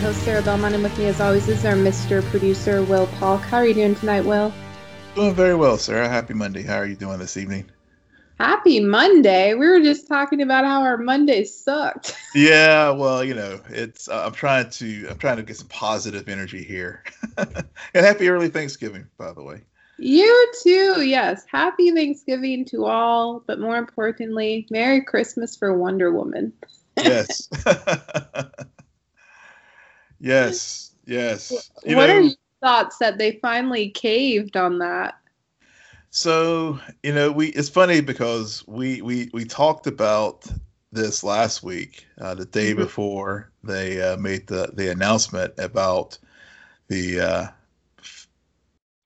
host, Sarah Belmont, and with me, as always, is our Mr. Producer, Will Polk. How are you doing tonight, Will? Doing very well, Sarah. Happy Monday. How are you doing this evening? Happy Monday. We were just talking about how our Monday sucked. yeah, well, you know, it's uh, I'm trying to I'm trying to get some positive energy here. and happy early Thanksgiving, by the way. You too. Yes. Happy Thanksgiving to all, but more importantly, Merry Christmas for Wonder Woman. yes. Yes. Yes. You what know, are your thoughts that they finally caved on that? So, you know, we it's funny because we we we talked about this last week, uh, the day mm-hmm. before they uh, made the the announcement about the uh,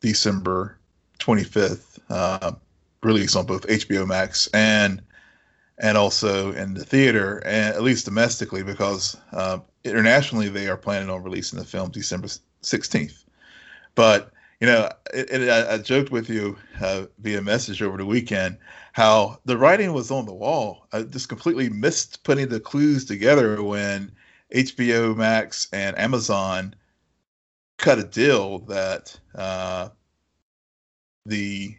December 25th uh, release on both HBO Max and and also in the theater, and at least domestically, because uh, internationally they are planning on releasing the film December 16th. But you know, it, it, I, I, joked with you uh, via message over the weekend how the writing was on the wall. I just completely missed putting the clues together when HBO Max and Amazon cut a deal that uh, the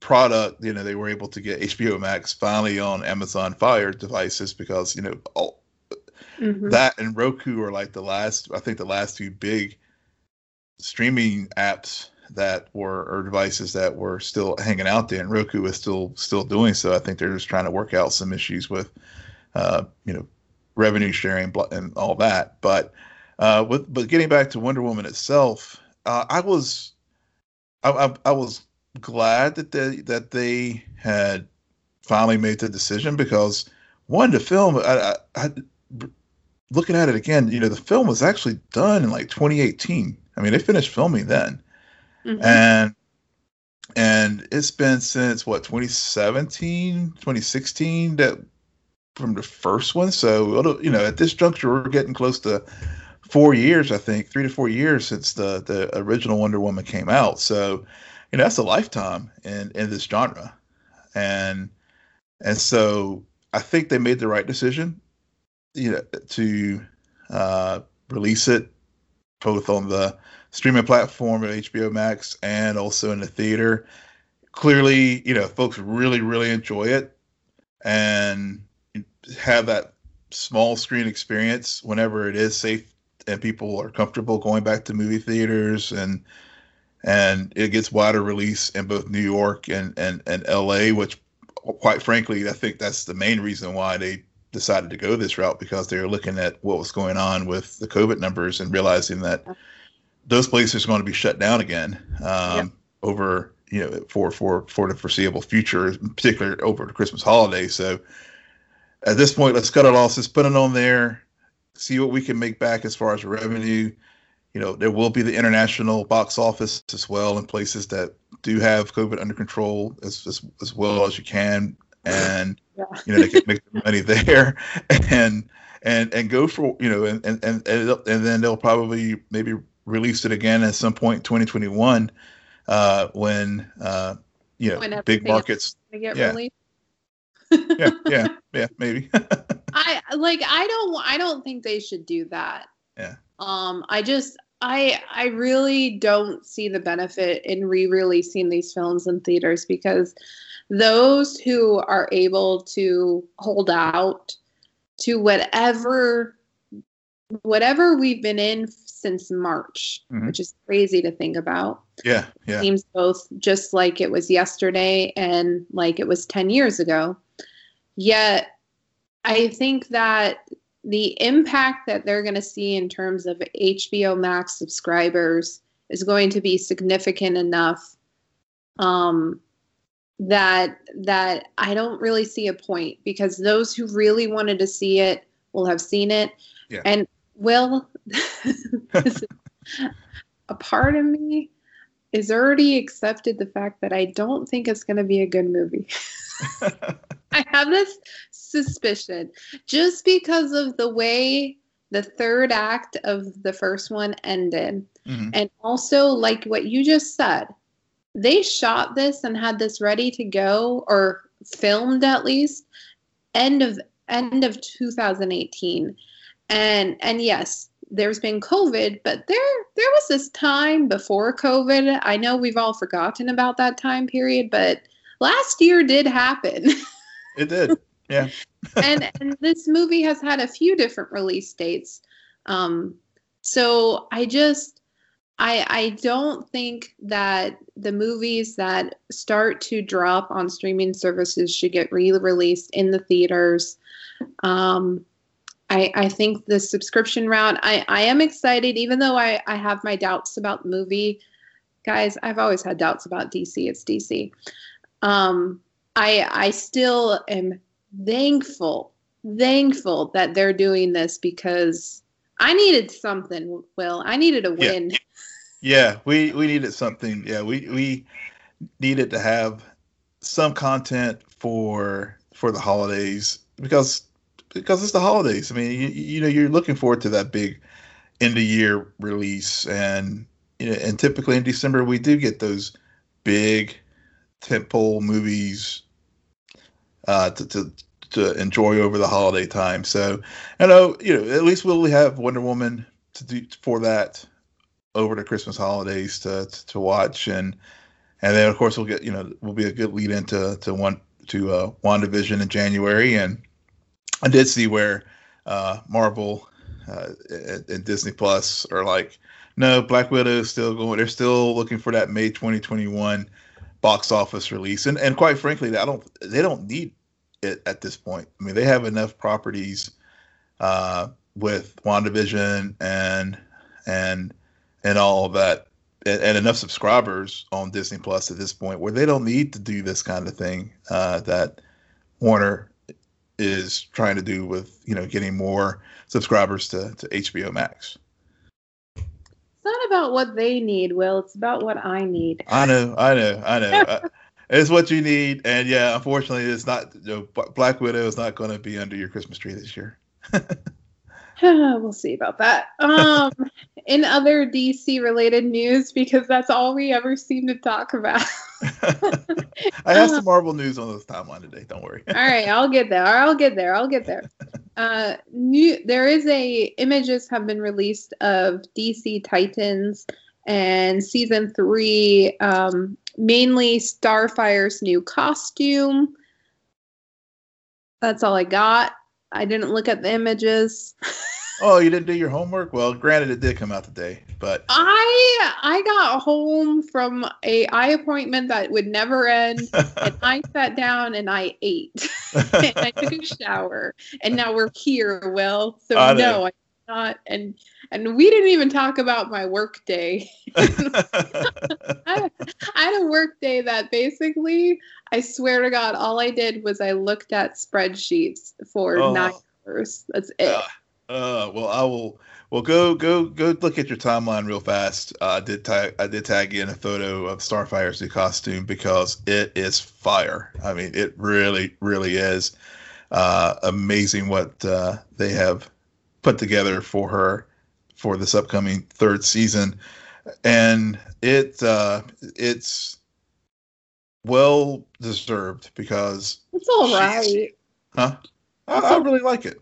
product, you know, they were able to get HBO Max finally on Amazon Fire devices because, you know, all, mm-hmm. that and Roku are like the last, I think the last two big streaming apps that were or devices that were still hanging out there, and Roku is still still doing so. I think they're just trying to work out some issues with, uh, you know, revenue sharing and all that. But uh, with but getting back to Wonder Woman itself, uh, I was I, I, I was glad that they that they had finally made the decision because one the film I, I, I looking at it again, you know, the film was actually done in like 2018. I mean, they finished filming then. Mm-hmm. and and it's been since what 2017 2016 that from the first one. So you know at this juncture we're getting close to four years i think three to four years since the the original wonder woman came out. So you know that's a lifetime in in this genre. And and so i think they made the right decision you know to uh release it both on the streaming platform at HBO Max and also in the theater. Clearly, you know, folks really, really enjoy it and have that small screen experience whenever it is safe and people are comfortable going back to movie theaters and and it gets wider release in both New York and and, and LA, which quite frankly, I think that's the main reason why they decided to go this route because they were looking at what was going on with the COVID numbers and realizing that those places are going to be shut down again um, yep. over you know for for for the foreseeable future, in particular over the Christmas holiday. So at this point, let's cut our losses, put it on there, see what we can make back as far as revenue. You know, there will be the international box office as well in places that do have COVID under control as as, as well as you can, and yeah. you know they can make money there, and and and go for you know and and and and then they'll probably maybe release it again at some point in 2021 uh, when uh, you know when big markets get yeah. released. yeah, yeah, yeah, maybe. I like I don't I don't think they should do that. Yeah. Um I just I I really don't see the benefit in re-releasing these films in theaters because those who are able to hold out to whatever whatever we've been in since March, mm-hmm. which is crazy to think about. Yeah, yeah. Seems both just like it was yesterday and like it was 10 years ago. Yet, I think that the impact that they're going to see in terms of HBO Max subscribers is going to be significant enough um, that that I don't really see a point because those who really wanted to see it will have seen it. Yeah. And will a part of me is already accepted the fact that I don't think it's going to be a good movie. I have this suspicion just because of the way the third act of the first one ended. Mm-hmm. And also, like what you just said, they shot this and had this ready to go or filmed at least end of end of 2018 and and yes, there's been COVID, but there there was this time before COVID. I know we've all forgotten about that time period, but last year did happen. It did. Yeah. and and this movie has had a few different release dates. Um, so I just I I don't think that the movies that start to drop on streaming services should get re-released in the theaters. Um, I, I think the subscription route, I, I am excited, even though I, I have my doubts about the movie. Guys, I've always had doubts about DC. It's DC. Um, I I still am thankful, thankful that they're doing this because I needed something, Will. I needed a win. Yeah, yeah we, we needed something. Yeah, we, we needed to have some content for for the holidays because because it's the holidays. I mean, you, you know, you're looking forward to that big end of year release, and you know, and typically in December we do get those big tentpole movies uh, to, to to enjoy over the holiday time. So, I know you know at least we'll have Wonder Woman to do for that over the Christmas holidays to to, to watch, and and then of course we'll get you know we'll be a good lead into to one to uh, WandaVision in January, and I did see where uh, Marvel uh, and Disney Plus are like, no, Black Widow is still going. They're still looking for that May 2021 box office release, and and quite frankly, I don't. They don't need it at this point. I mean, they have enough properties uh, with WandaVision and and and all of that, and, and, enough subscribers on Disney Plus at this point where they don't need to do this kind of thing uh, that Warner is trying to do with you know getting more subscribers to to HBO Max. It's not about what they need, Will. It's about what I need. I know, I know, I know. it's what you need, and yeah, unfortunately, it's not. You know, Black Widow is not going to be under your Christmas tree this year. we'll see about that. Um, in other DC related news, because that's all we ever seem to talk about. I have some Marvel news on this timeline today. Don't worry. all right, I'll get there. I'll get there. I'll get there. Uh, new there is a images have been released of DC Titans and season three, um, mainly Starfire's new costume. That's all I got. I didn't look at the images. oh, you didn't do your homework? Well, granted, it did come out today, but I I got home from a eye appointment that would never end, and I sat down and I ate, and I took a shower, and now we're here. Well, so I no, I not, and and we didn't even talk about my work day. I, I had a work day that basically, I swear to God, all I did was I looked at spreadsheets for oh. nine hours. That's it. Uh, uh, well, I will. Well, go go go look at your timeline real fast. Uh, I did tag I did tag in a photo of Starfire's new costume because it is fire. I mean, it really really is uh, amazing what uh, they have put together for her for this upcoming third season, and it uh, it's well deserved because it's all right. Huh? I, I really like it.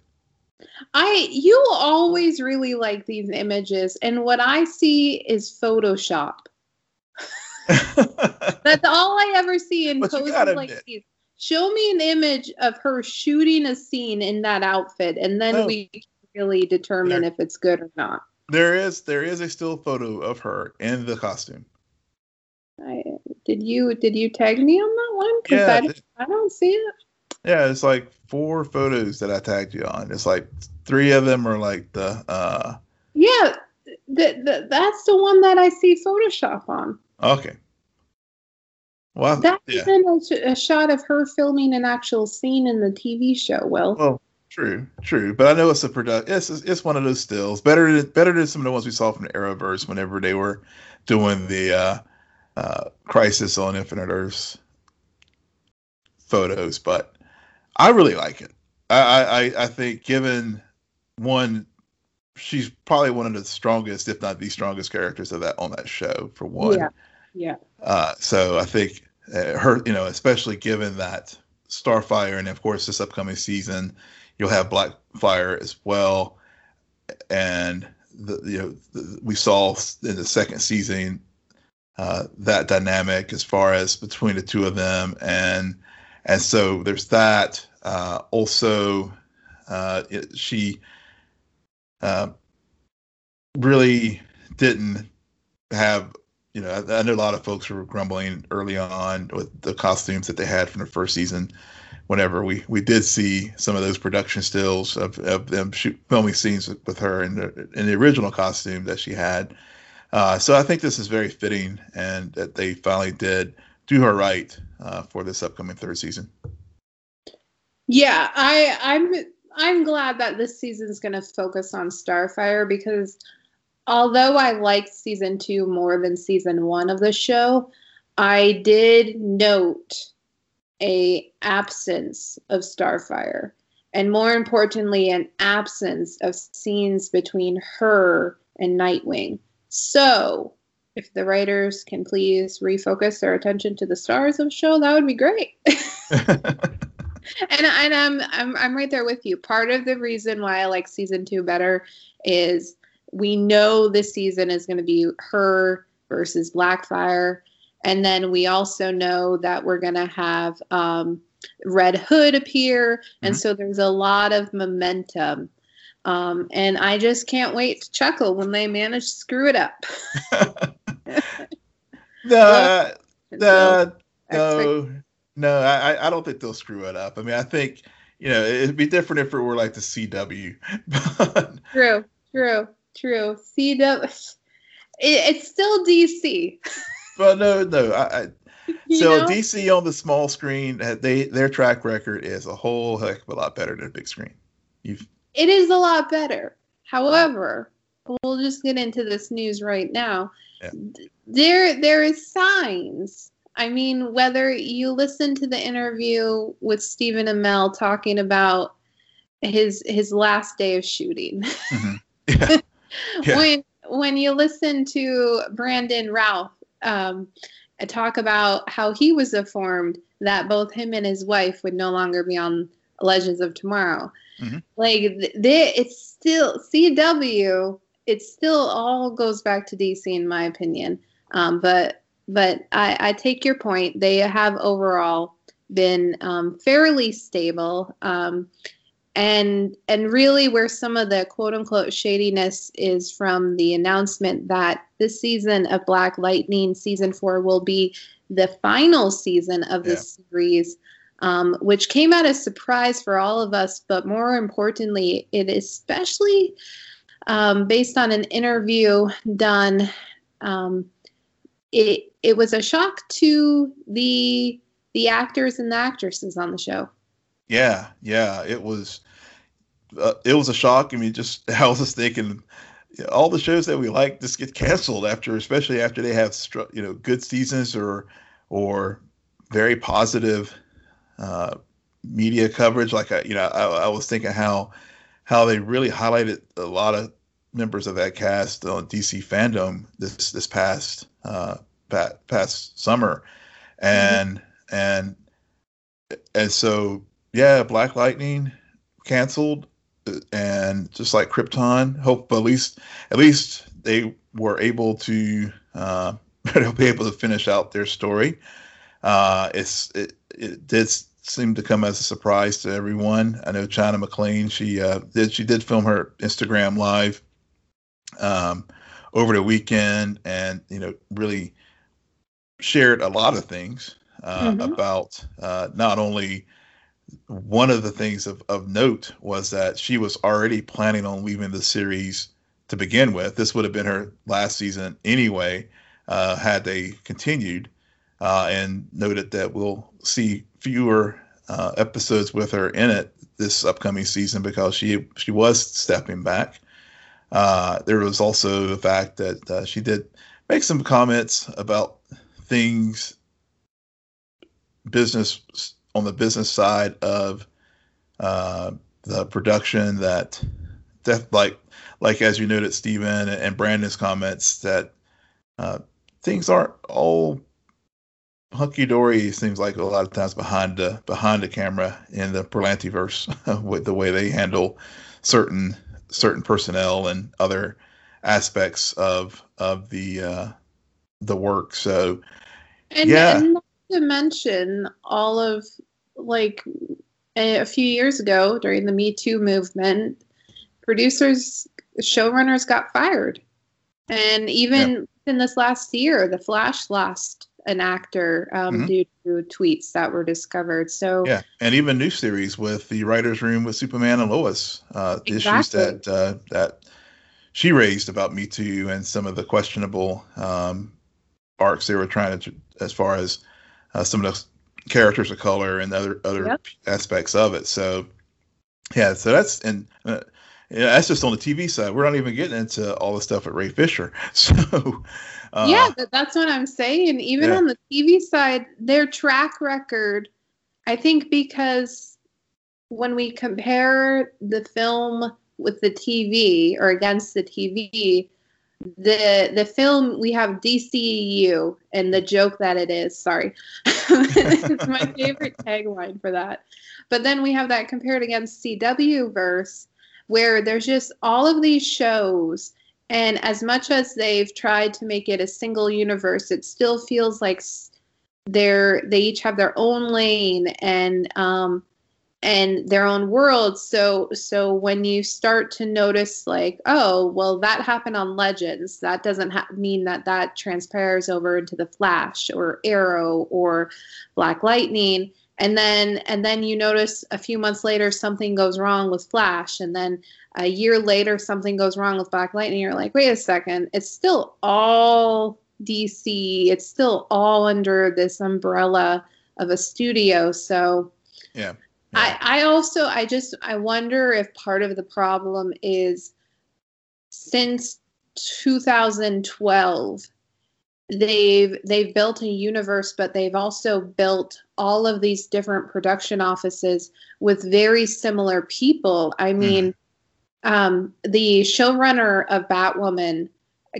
I you always really like these images, and what I see is Photoshop. That's all I ever see in poses like admit. these. Show me an image of her shooting a scene in that outfit, and then oh. we really determine there, if it's good or not. There is there is a still photo of her in the costume. I, did you did you tag me on that one? Because yeah, I, I don't see it. Yeah, it's like four photos that I tagged you on. It's like three of them are like the. uh Yeah, the, the, that's the one that I see Photoshop on. Okay. Well, that's yeah. even a, a, shot of her filming an actual scene in the TV show. Well, well, True, true, but I know it's a product. It's, it's one of those stills. Better than better than some of the ones we saw from the Arrowverse whenever they were doing the uh, uh, Crisis on Infinite Earths photos. But I really like it. I, I I think given one, she's probably one of the strongest, if not the strongest characters of that on that show. For one, yeah, yeah. Uh, so I think uh, her, you know, especially given that Starfire and of course this upcoming season You'll have Blackfire as well. and the, you know the, we saw in the second season uh, that dynamic as far as between the two of them, and and so there's that. Uh, also, uh, it, she uh, really didn't have. You know, I, I know a lot of folks were grumbling early on with the costumes that they had from the first season. Whenever we we did see some of those production stills of, of them shoot, filming scenes with, her in the in the original costume that she had, uh, so I think this is very fitting, and that they finally did do her right uh, for this upcoming third season. Yeah, I I'm I'm glad that this season is going to focus on Starfire because although I liked season two more than season one of the show, I did note a absence of Starfire, and more importantly, an absence of scenes between her and Nightwing. So, if the writers can please refocus their attention to the stars of the show, that would be great. and and I'm, I'm I'm right there with you. Part of the reason why I like season two better is we know this season is going to be her versus Blackfire, and then we also know that we're going to have um, Red Hood appear, and mm-hmm. so there's a lot of momentum. Um, and I just can't wait to chuckle when they manage to screw it up. the, the, no, no, I, I don't think they'll screw it up. I mean, I think, you know, it'd be different if it were like the CW. but... True, true, true. CW, it, it's still DC. but no, no, I, I so know? DC on the small screen, they their track record is a whole heck of a lot better than a big screen. You've it is a lot better. However, we'll just get into this news right now. Yeah. There there is signs. I mean, whether you listen to the interview with Stephen Amell talking about his his last day of shooting. Mm-hmm. Yeah. yeah. when when you listen to Brandon Routh um, talk about how he was informed that both him and his wife would no longer be on Legends of Tomorrow. Mm-hmm. Like they, it's still CW. It still all goes back to DC in my opinion. Um, but but I, I take your point. They have overall been um, fairly stable. Um, and and really where some of the quote unquote shadiness is from the announcement that this season of Black Lightning season four will be the final season of the yeah. series um, which came out as a surprise for all of us. But more importantly, it especially um, based on an interview done. Um, it it was a shock to the the actors and the actresses on the show. Yeah, yeah, it was. Uh, it was a shock. I mean, just I was just thinking, all the shows that we like just get canceled after, especially after they have you know good seasons or or very positive uh, media coverage. Like I, you know, I, I, was thinking how how they really highlighted a lot of members of that cast on DC fandom this this past uh, past, past summer, and mm-hmm. and and so yeah, Black Lightning canceled, and just like Krypton, hope at least at least they were able to uh, be able to finish out their story. Uh, it's it, it did seem to come as a surprise to everyone. I know China McClain she uh, did she did film her Instagram live um, over the weekend, and you know really shared a lot of things uh, mm-hmm. about uh, not only one of the things of, of note was that she was already planning on leaving the series to begin with. This would have been her last season anyway, uh, had they continued uh, and noted that we'll see fewer uh, episodes with her in it this upcoming season because she she was stepping back. Uh, there was also the fact that uh, she did make some comments about things business on the business side of uh, the production that that like like as you noted Stephen and Brandon's comments that uh, things aren't all hunky dory seems like a lot of times behind the behind the camera in the Berlantiverse with the way they handle certain certain personnel and other aspects of of the uh, the work. So and, yeah, and to mention all of like a few years ago during the Me Too movement, producers, showrunners got fired, and even yeah. in this last year, The Flash lost an actor um, mm-hmm. due to tweets that were discovered. So yeah, and even new series with the writers' room with Superman and Lois, uh, exactly. issues that uh, that she raised about Me Too and some of the questionable um, arcs they were trying to, as far as uh, some of the characters of color and other other yep. aspects of it. So yeah, so that's and uh, yeah, that's just on the TV side. We're not even getting into all the stuff at Ray Fisher. So uh, yeah, that's what I'm saying. Even yeah. on the TV side, their track record, I think, because when we compare the film with the TV or against the TV, the the film we have DCEU and the joke that it is. Sorry, it's my favorite tagline for that. But then we have that compared against CW verse, where there's just all of these shows and as much as they've tried to make it a single universe, it still feels like they're they each have their own lane and um, and their own world. So so when you start to notice like, oh, well, that happened on Legends, that doesn't ha- mean that that transpires over into the Flash or Arrow or Black Lightning. And then and then you notice a few months later something goes wrong with flash. And then a year later something goes wrong with black lightning. You're like wait a second it's still all dc it's still all under this umbrella of a studio. So yeah, yeah. I, I also i just i wonder if part of the problem is since 2012 they've they've built a universe but they've also built all of these different production offices with very similar people i mm-hmm. mean mm. um, the showrunner of batwoman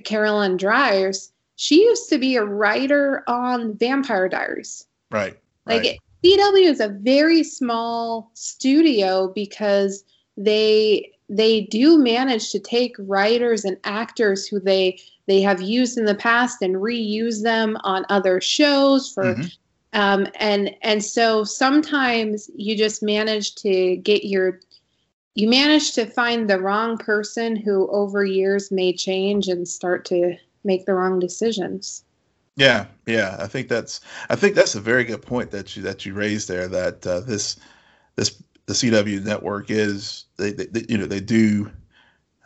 carolyn dries she used to be a writer on vampire diaries right like right. Cw is a very small studio because they they do manage to take writers and actors who they they have used in the past and reuse them on other shows for mm-hmm. um, and and so sometimes you just manage to get your you manage to find the wrong person who over years may change and start to make the wrong decisions yeah yeah i think that's i think that's a very good point that you that you raised there that uh, this this the cw network is they, they, they you know they do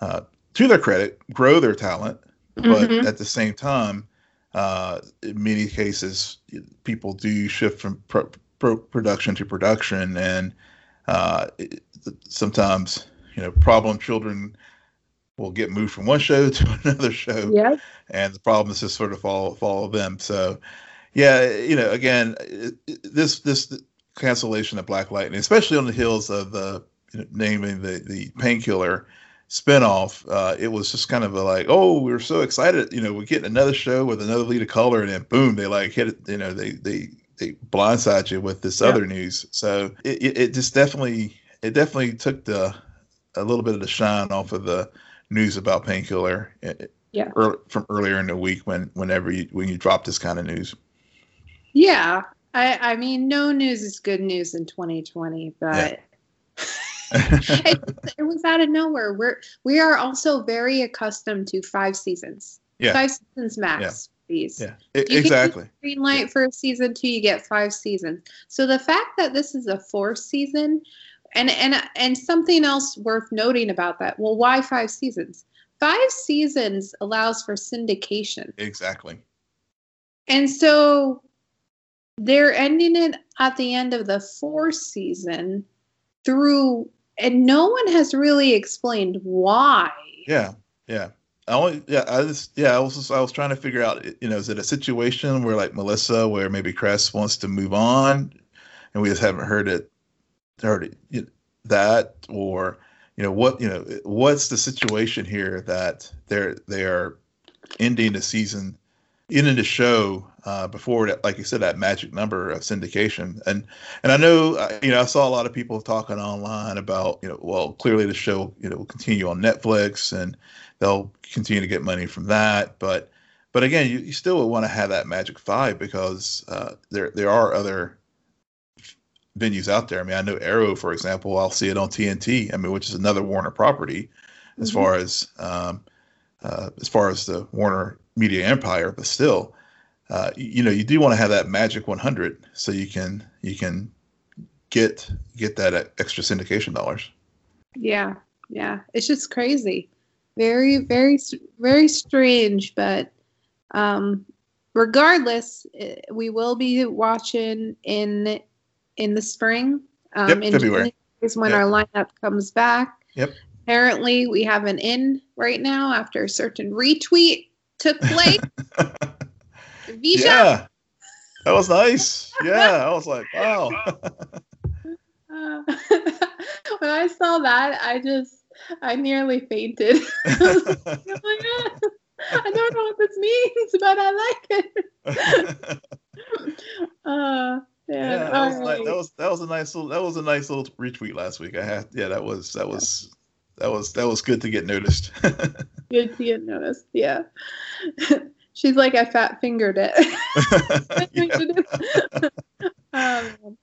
uh, to their credit grow their talent but mm-hmm. at the same time, uh, in many cases, people do shift from pro- pro- production to production, and uh, it, sometimes you know problem children will get moved from one show to another show, yeah. and the problem is just sort of follow follow them. So, yeah, you know, again, this this cancellation of Black Lightning, especially on the heels of the you know, naming the the painkiller spinoff, uh, it was just kind of a like, oh, we are so excited, you know, we're getting another show with another lead of color, and then boom, they like hit it, you know, they they they blindside you with this yeah. other news. So it, it, it just definitely it definitely took the a little bit of the shine off of the news about painkiller. Eh, eh, yeah. Early, from earlier in the week when whenever you when you drop this kind of news. Yeah, I I mean, no news is good news in 2020, but. Yeah it, it, was out of nowhere. We're we are also very accustomed to five seasons. Yeah. Five seasons max. Yeah. These. Yeah. exactly. green light for a season two, you get five seasons. So the fact that this is a fourth season, and and and something else worth noting about that. Well, why five seasons? Five seasons allows for syndication. Exactly. And so they're ending it at the end of the fourth season through and no one has really explained why. Yeah, yeah. I only, yeah, I just, yeah, I was, just, I was trying to figure out, you know, is it a situation where like Melissa, where maybe Cress wants to move on, and we just haven't heard it, it, you know, that, or, you know, what, you know, what's the situation here that they're they are ending the season in the show uh, before that, like you said, that magic number of syndication. And and I know uh, you know I saw a lot of people talking online about you know well clearly the show you know will continue on Netflix and they'll continue to get money from that, but but again you, you still would want to have that magic five because uh, there there are other venues out there. I mean I know Arrow for example I'll see it on TNT. I mean which is another Warner property as mm-hmm. far as um, uh, as far as the Warner media empire, but still, uh, you know, you do want to have that magic 100 so you can you can get get that extra syndication dollars. Yeah, yeah, it's just crazy, very very very strange, but um, regardless, eh, we will be watching in in the spring. Um, yep, in February is when yep. our lineup comes back. Yep. Apparently, we have an in right now after a certain retweet took place. yeah, that was nice. Yeah, I was like, wow. Uh, when I saw that, I just, I nearly fainted. I, like, oh I don't know what this means, but I like it. uh, yeah, that, was right. that was that was a nice little that was a nice little retweet last week. I had yeah, that was that was that was that was good to get noticed. good to get noticed. Yeah. She's like I fat fingered it. um,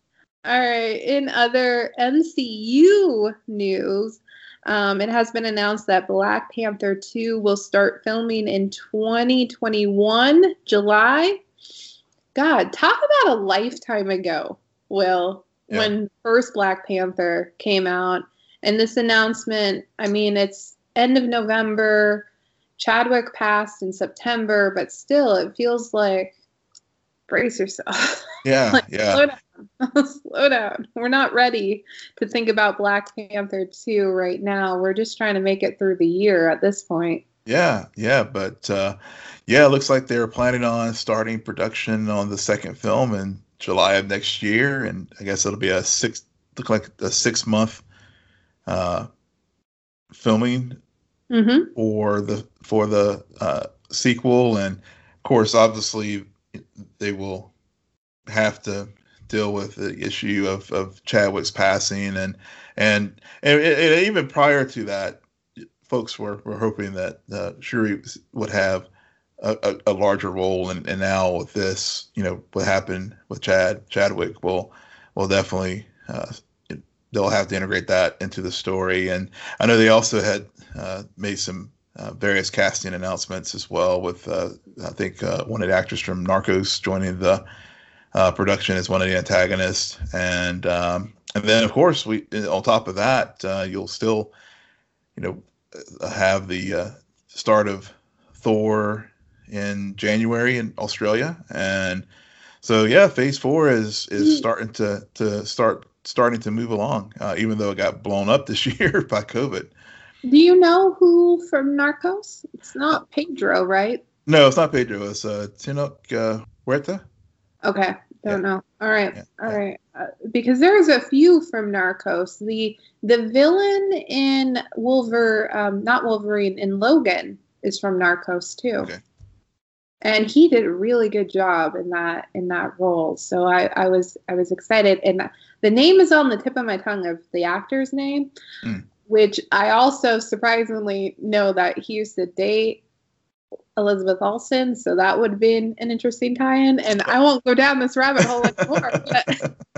all right. In other MCU news, um, it has been announced that Black Panther 2 will start filming in 2021, July. God, talk about a lifetime ago, Will, yeah. when first Black Panther came out and this announcement, I mean, it's end of November. Chadwick passed in September, but still, it feels like brace yourself. Yeah, like, yeah. Slow down. slow down. We're not ready to think about Black Panther 2 right now. We're just trying to make it through the year at this point. Yeah, yeah, but uh, yeah, it looks like they're planning on starting production on the second film in July of next year, and I guess it'll be a six look like a six month uh, filming mm-hmm. for the for the uh, sequel, and of course, obviously, they will have to deal with the issue of, of Chadwick's passing, and and and, and even prior to that, folks were, were hoping that uh, Shuri would have a, a, a, larger role, and, and now with this, you know, what happened with Chad Chadwick will will definitely uh, they'll have to integrate that into the story. And I know they also had uh, made some uh, various casting announcements as well. With uh, I think uh, one of the actors from Narcos joining the production as one of the antagonists, and um, and then of course we on top of that you'll still you know have the start of Thor in January in Australia and. So yeah, Phase Four is is hmm. starting to to start starting to move along, uh, even though it got blown up this year by COVID. Do you know who from Narcos? It's not Pedro, right? No, it's not Pedro. It's uh, uh, Huerta. Okay, don't yeah. know. All right, yeah. all right. Uh, because there's a few from Narcos. The the villain in Wolver, um, not Wolverine, in Logan is from Narcos too. Okay. And he did a really good job in that in that role. So I, I was I was excited, and the name is on the tip of my tongue of the actor's name, mm. which I also surprisingly know that he used to date Elizabeth Olsen, so that would have been an interesting tie-in. And I won't go down this rabbit hole anymore, but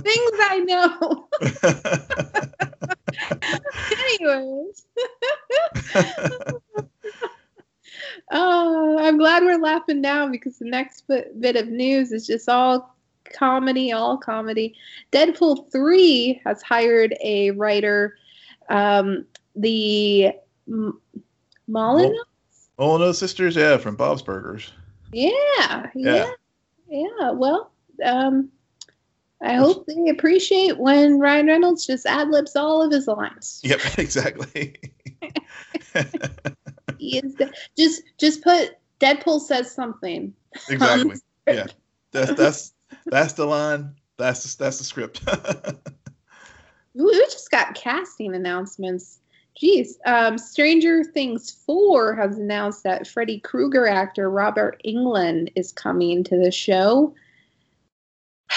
things I know. Anyways. oh, I'm glad we're laughing now because the next bit of news is just all comedy, all comedy. Deadpool 3 has hired a writer. Um, the M- Molyneux? Molyneux sisters, yeah, from Bob's Burgers. Yeah, yeah, yeah. yeah. Well, um, I hope they appreciate when Ryan Reynolds just ad libs all of his lines. Yep, exactly. he is the, just just put Deadpool says something. Exactly. Yeah, that's that's that's the line. That's the, that's the script. we just got casting announcements. Geez, um, Stranger Things 4 has announced that Freddy Krueger actor Robert Englund is coming to the show.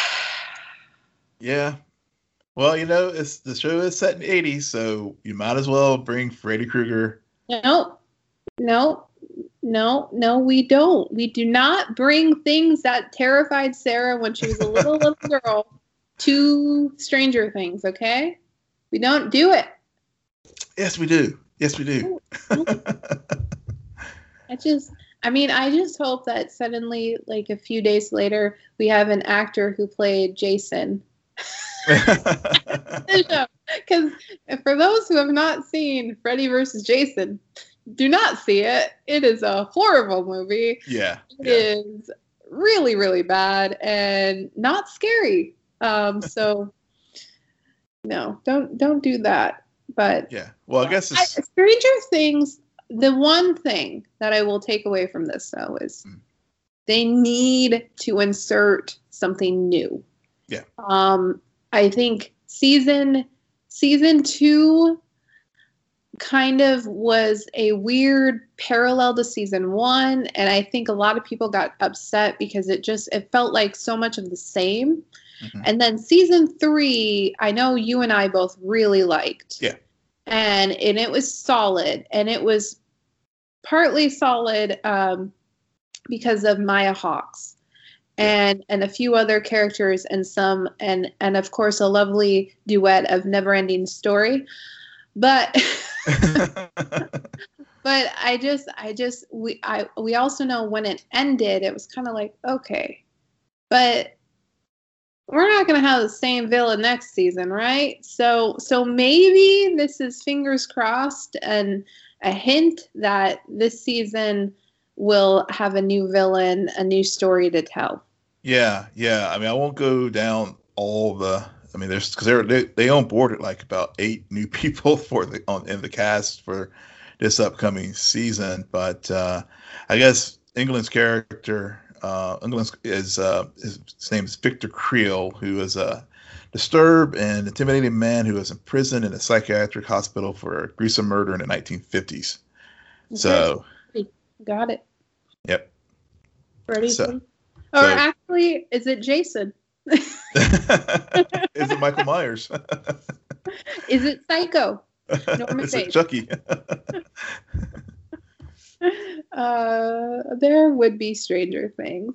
yeah. Well, you know, it's the show is set in the 80s, so you might as well bring Freddy Krueger. No, no, no, no, we don't. We do not bring things that terrified Sarah when she was a little little girl to Stranger Things, okay? We don't do it. Yes, we do. Yes, we do. I just, I mean, I just hope that suddenly, like a few days later, we have an actor who played Jason. Because for those who have not seen Freddy versus Jason, do not see it. It is a horrible movie. Yeah. it yeah. is really, really bad and not scary. Um, so no, don't don't do that. But yeah, well, I guess I, Stranger Things. The one thing that I will take away from this though is mm. they need to insert something new. Yeah. Um, I think season season two kind of was a weird parallel to season one and i think a lot of people got upset because it just it felt like so much of the same mm-hmm. and then season three i know you and i both really liked. Yeah. And and it was solid. And it was partly solid um, because of maya hawke's and and a few other characters and some and and of course a lovely duet of never ending story. But but i just i just we i we also know when it ended it was kind of like okay. But we're not going to have the same villain next season, right? So so maybe this is fingers crossed and a hint that this season will have a new villain, a new story to tell. Yeah, yeah. I mean, I won't go down all the. I mean, there's because they're they they onboarded like about eight new people for the on in the cast for this upcoming season, but uh, I guess Englund's character uh, Englund is uh, his, his, name is Victor Creel, who is a disturbed and intimidating man who was imprisoned in a psychiatric hospital for a gruesome murder in the 1950s. Okay. So, got it. Yep. Ready? So, or so, actually, is it Jason? is it Michael Myers? is it Psycho? Norma is it Chucky? uh, there would be stranger things.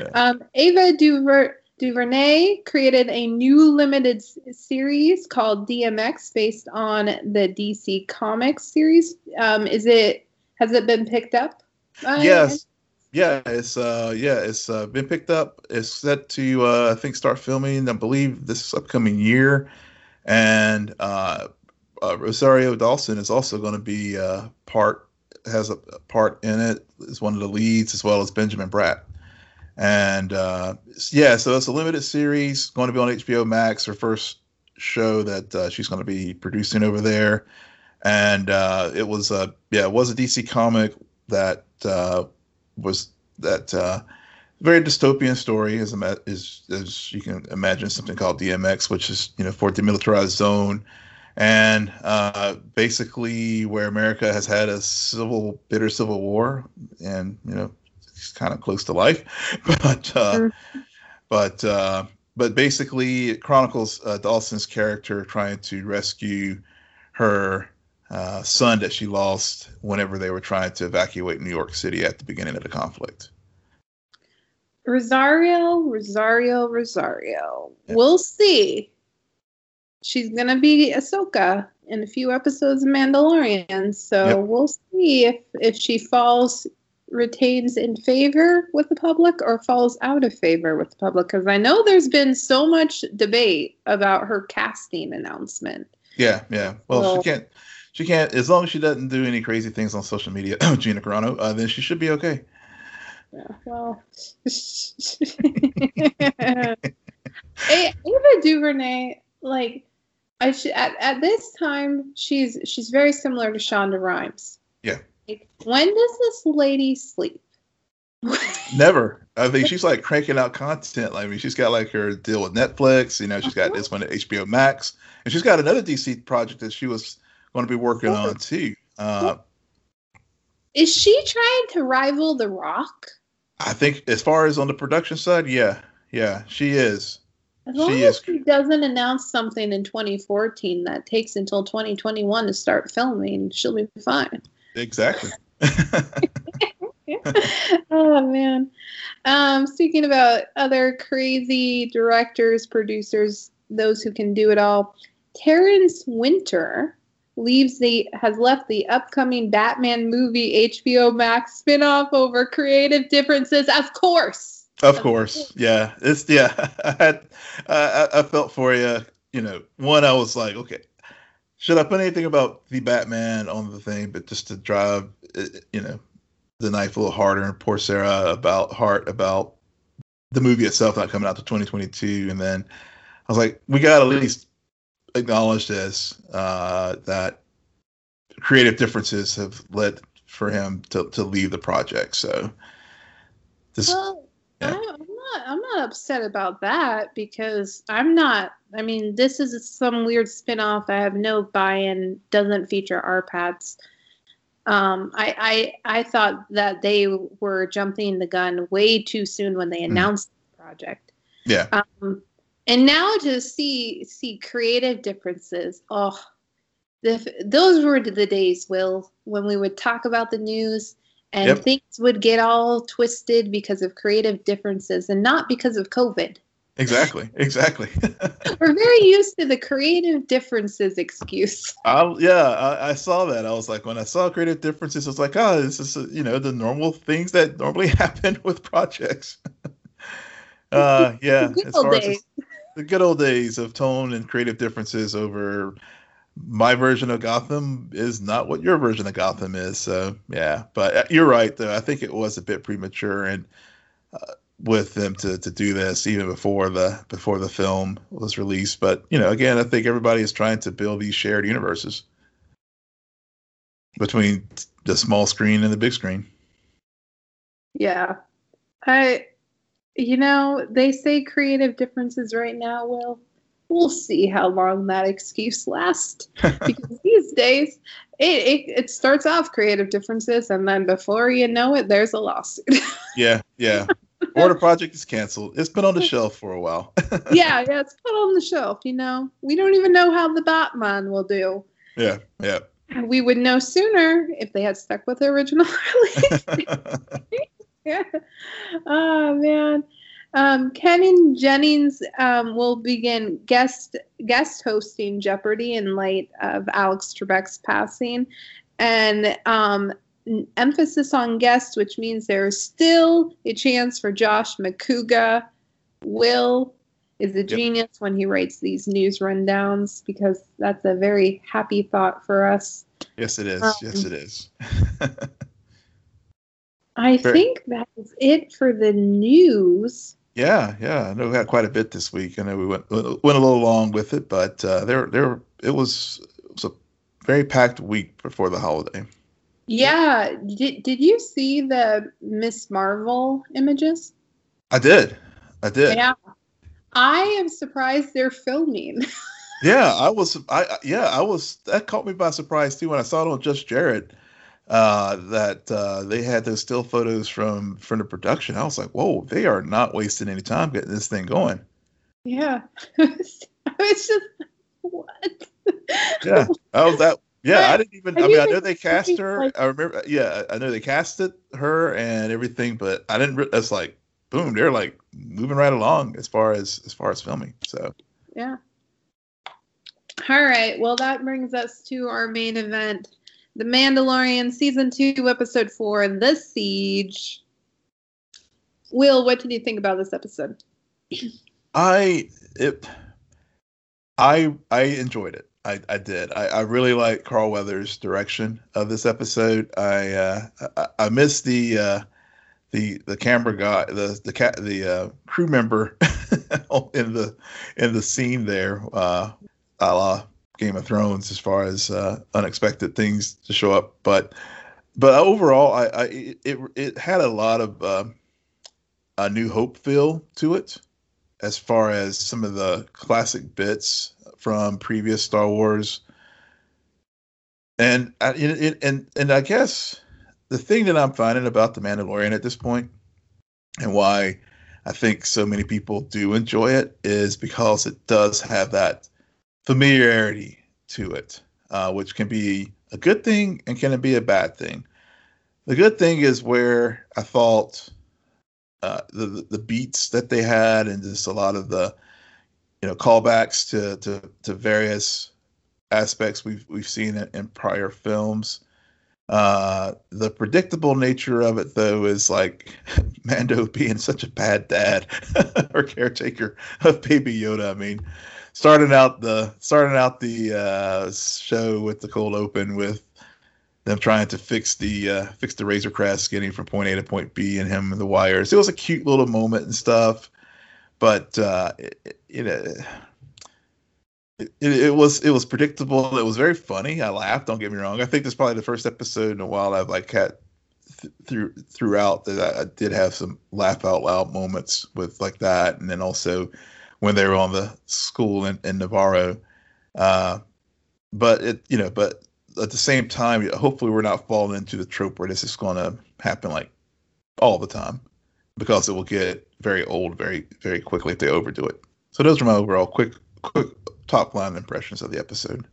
Yeah. Um, Ava Duver- DuVernay created a new limited s- series called DMZ based on the DC Comics series. Um, is it has it been picked up? yes. Yeah, it's uh yeah, it's uh, been picked up. It's set to uh, I think start filming I believe this upcoming year. And uh, uh Rosario Dawson is also going to be uh, part has a part in it. Is one of the leads as well as Benjamin Bratt. And uh, yeah, so it's a limited series going to be on HBO Max. Her first show that uh, she's going to be producing over there, and uh, it was a yeah, it was a DC comic that uh, was that uh, very dystopian story as, as as you can imagine something called DMZ, which is you know for demilitarized zone and uh, basically where America has had a civil, bitter civil war, and you know, it's kind of close to life, but uh, mm-hmm. but uh, but basically it chronicles uh, Dawson's character trying to rescue her uh, son that she lost whenever they were trying to evacuate New York City at the beginning of the conflict. Rosario, Rosario, Rosario. Yeah. We'll see she's gonna be Ahsoka in a few episodes of Mandalorian. So yep. we'll see if if she falls retains in favor with the public or falls out of favor with the public because I know there's been so much debate about her casting announcement. Yeah, yeah. Well, well she can't. She can't as long as she doesn't do any crazy things on social media. Gina Carano, uh, then she should be okay. Yeah. Well. Ava DuVernay, like I at, at this time she's she's very similar to Shonda Rhimes. Yeah. Like, when does this lady sleep? Never. I think she's like cranking out content. I mean, she's got like her deal with Netflix. You know, she's got uh-huh. this one at HBO Max, and she's got another DC project that she was going to be working on too. Uh, Is she trying to rival The Rock? I think as far as on the production side, yeah, yeah, she is. As long She as she doesn't announce something in 2014 that takes until 2021 to start filming, she'll be fine. Exactly. oh man. Um, speaking about other crazy directors, producers, those who can do it all, Terence Winter leaves the has left the upcoming Batman movie HBO Max spinoff over creative differences. Of course. Of course, yeah. It's yeah. I had, I, I felt for you. You know, one I was like, okay, should I put anything about the Batman on the thing, but just to drive, uh, you know, the knife a little harder and poor Sarah about heart about the movie itself not coming out to 2022, and then I was like, we got at least acknowledge this uh, that creative differences have led for him to to leave the project. So this. Well. I, I'm not. I'm not upset about that because I'm not. I mean, this is some weird spin-off. I have no buy-in. Doesn't feature RPattz. Um, I, I I thought that they were jumping the gun way too soon when they Mm. announced the project. Yeah. Um, and now to see see creative differences. Oh, the, those were the days, Will, when we would talk about the news and Yep. things would get all twisted because of creative differences and not because of COVID. Exactly. Exactly. We're very used to the creative differences excuse. I, yeah, I, I saw that. I was like, when I saw creative differences, I was like, oh, this is uh, you know the normal things that normally happen with projects. uh, yeah, as far as the good old days of tone and creative differences over my version of Gotham is not what your version of Gotham is. So yeah, but uh, you're right though. I think it was a bit premature and uh, with them to to do this even before the before the film was released. But you know, again, I think everybody is trying to build these shared universes between the small screen and the big screen. Yeah. I you know, they say creative differences right now, Will. We'll see how long that excuse lasts. because these days it, it it starts off creative differences and then before you know it there's a lawsuit. yeah, yeah. Or the project is canceled. It's been on the shelf for a while. yeah, yeah, it's put on the shelf, you know. We don't even know how the Batman will do. yeah, yeah. We would know sooner if they had stuck with the original release. yeah. Oh man. Um, Ken Jennings um, will begin guest guest hosting Jeopardy in light of Alex Trebek's passing, and um, emphasis on guest, which means there's still a chance for Josh McCouga. Will is a genius when he writes these news rundowns because that's a very happy thought for us. yes, it is. Um, yes, it is. I Very- think that is it for the news. Yeah, yeah. I know we had quite a bit this week. I know we went went a little long with it, but uh, there there it was it was a very packed week before the holiday. Yeah, did, did you see the Ms. Marvel images? I did, I did. Yeah. I am surprised they're filming. Yeah, I was. I I- yeah, I was. That caught me by surprise too when I saw it on Just Jared. Uh, that uh, they had those still photos from from the production. I was like, whoa, they are not wasting any time getting this thing going. yeah. it's just what? Yeah, I was that. Yeah, I didn't even. I mean, I know they cast her. like- I remember. Yeah, I know they casted her and everything, but I didn't. It's like, boom, they're like moving right along as far as as far as filming. So Yeah. All right. Well, that brings us to our main event The Mandalorian Season 2, Episode 4, The Siege. Will, what did you think about this episode? I it I I enjoyed it. I, I did. I, I really like Carl Weathers' direction of this episode. I uh, I, I missed the uh, the the camera guy, the the cat, the uh, crew member in the in the scene there, uh, a la Game of Thrones, as far as uh, unexpected things to show up. But but overall, I, I it it had a lot of uh, a New Hope feel to it as far as some of the classic bits from previous Star Wars and I, it, and and I guess the thing that I'm finding about the Mandalorian at this point, and why I think so many people do enjoy it, is because it does have that familiarity to it, uh, which can be a good thing and can it be a bad thing. The good thing is where I thought uh, the the beats that they had and just a lot of the you know callbacks to to, to various aspects we've we've seen in, in prior films. Uh, the predictable nature of it, though, is like Mando being such a bad dad or caretaker of Baby Yoda. I mean, starting out the starting out the uh, show with the cold open with them trying to fix the uh, fix the Razor Crest getting from point A to point B and him and the wires. It was a cute little moment and stuff, but uh, it, it, it, it, was it was predictable. It was very funny. I laughed. Don't get me wrong. I think this is probably the first episode in a while I've like had th- through throughout that I, did have some laugh out loud moments with like that, and then also when they were on the school in, in Nevarro. Uh, but it you know, but at the same time, hopefully we're not falling into the trope where this is going to happen like all the time because it will get very old very very quickly if they overdo it. So those are my overall quick quick top line impressions of the episode?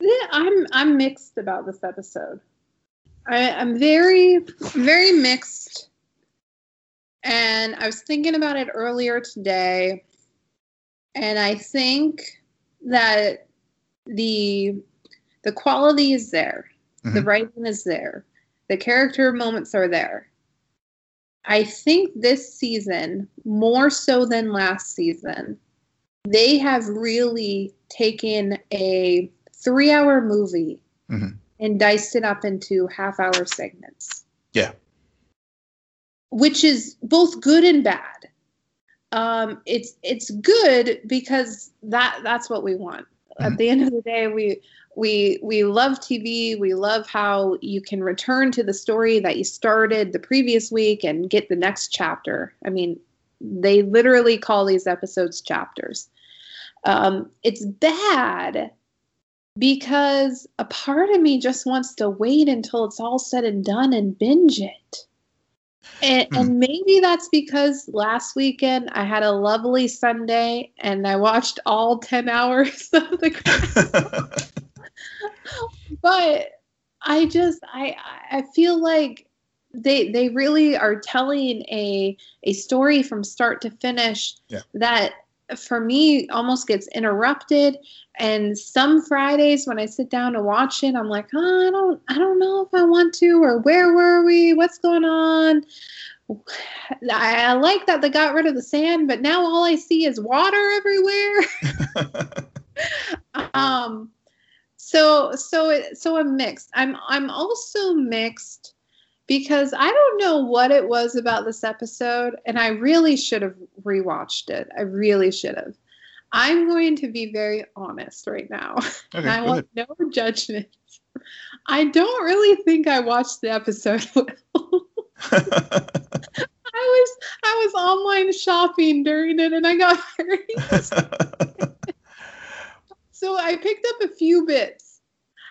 Yeah, I'm I'm mixed about this episode. I, I'm very very mixed, and I was thinking about it earlier today, and I think that the the quality is there, mm-hmm. the writing is there, the character moments are there. I think this season, more so than last season, they have really taken a three hour movie mm-hmm. and diced it up into half hour segments. Yeah. Which is both good and bad. Um, it's it's good because that that's what we want. Mm-hmm. At the end of the day, we we we love TV. We love how you can return to the story that you started the previous week and get the next chapter. I mean, they literally call these episodes chapters. Um, it's bad because a part of me just wants to wait until it's all said and done and binge it. And, hmm. and, maybe that's because last weekend I had a lovely Sunday and I watched all 10 hours of the but I just I I feel like they they really are telling a a story from start to finish yeah. that for me almost gets interrupted. And some fridays when i sit down to watch it i'm like oh, i don't i don't know if i want to or where were we? What's going on? I, I like that they got rid of the sand but now all i see is water everywhere. Um so so so i'm mixed. I'm i'm also mixed because I don't know what it was about this episode, and I really should have rewatched it. I really should have. I'm going to be very honest right now. Okay, I want no judgment. I don't really think I watched the episode well. I was I was online shopping during it and I got very so I picked up a few bits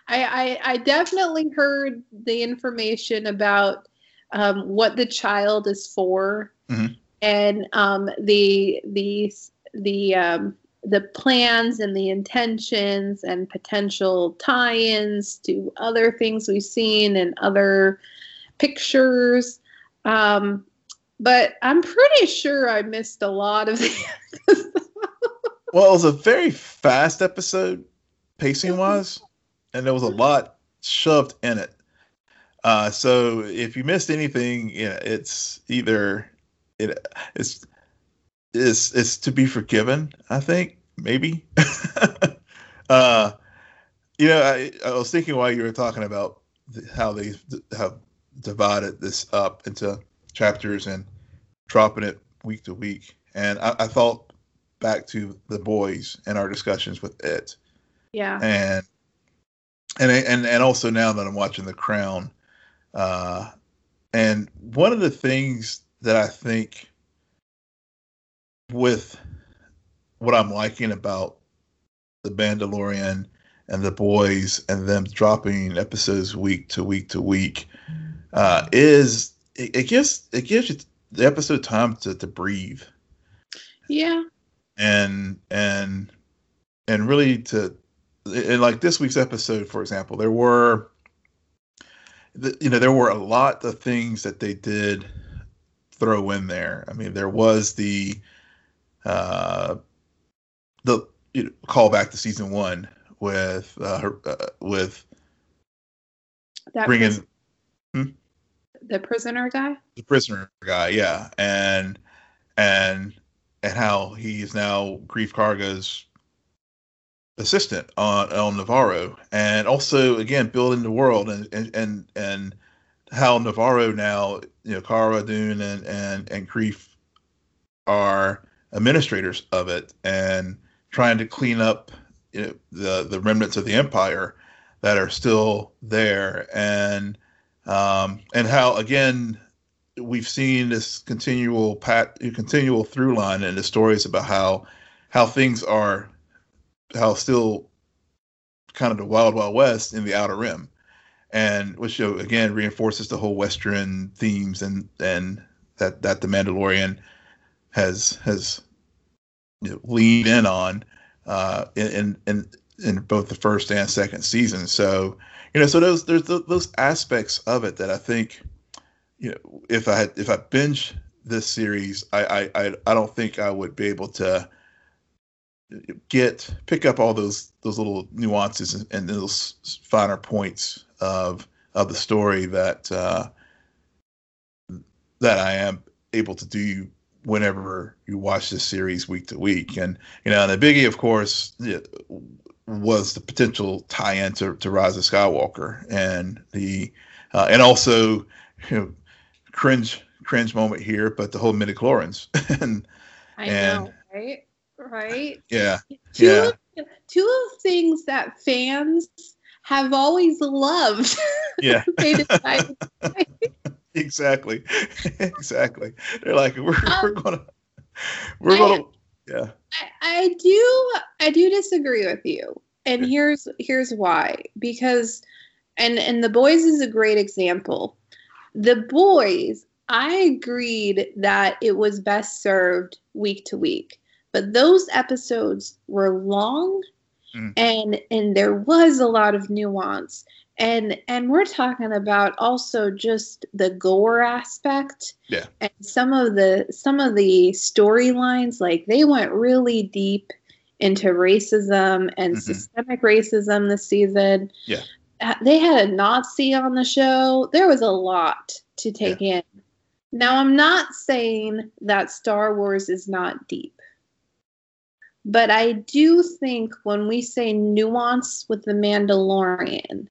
I, I, I definitely heard the information about um, what the child is for, mm-hmm. and um, the the the um, the plans and the intentions and potential tie-ins to other things we've seen and other pictures. Um, but I'm pretty sure I missed a lot of the. well, it was a very fast episode, pacing wise and there was a lot shoved in it. Uh, so if you missed anything, you know, it's either it it's it's it's to be forgiven. I think maybe. uh, you know, I, I was thinking while you were talking about how they have divided this up into chapters and dropping it week to week, and I, I thought back to the boys and our discussions with it. Yeah. And and and and also now that I'm watching The Crown, uh, and one of the things that I think with what I'm liking about the Mandalorian and the boys and them dropping episodes week to week to week uh, is it, it gives it gives you the episode time to, to breathe. Yeah. And and and really to in like this week's episode, for example, there were you know there were a lot of things that they did throw in there. I mean, there was the uh, the you know, call back to season one with uh, her, uh, with that bringing pris- hmm? the prisoner guy. the prisoner guy, yeah, and and and how he is now Greef Karga's assistant on on Nevarro, and also again building the world and and and, and how Nevarro now, you know, Cara Dune and and and Greef are administrators of it and trying to clean up you know, the the remnants of the empire that are still there. And um, and how again we've seen this continual pat continual through line in the stories about how how things are how still kind of the wild wild west in the outer rim. And which you know, again reinforces the whole western themes and and that that the mandalorian has has you know, leaned in on uh in in in both the first and second season. So you know so those there's those aspects of it that i think you know if i had if i binge this series i i i don't think i would be able to get pick up all those those little nuances and, and those finer points of of the story that uh that i am able to do whenever you watch this series week to week. And you know and the biggie of course was the potential tie-in to, to Rise of Skywalker. And the uh, and also you know cringe cringe moment here, but the whole midichlorians. And I And- know, right? Right. yeah Two yeah of, two of things that fans have always loved. yeah they decided. exactly exactly they're like we're Um, we're gonna we're I- gonna yeah I, I do I do disagree with you. And here's here's why. Because and and the boys is a great example. The boys, I agreed that it was best served week to week. But those episodes were long Mm. and and there was a lot of nuance. And and we're talking about also just the gore aspect Yeah. and some of the some of the storylines like they went really deep into racism and Mhm. systemic racism this season Yeah. Uh, they had a nazi on the show there was a lot to take in now i'm not saying that star wars is not deep but i do think when we say nuance with the mandalorian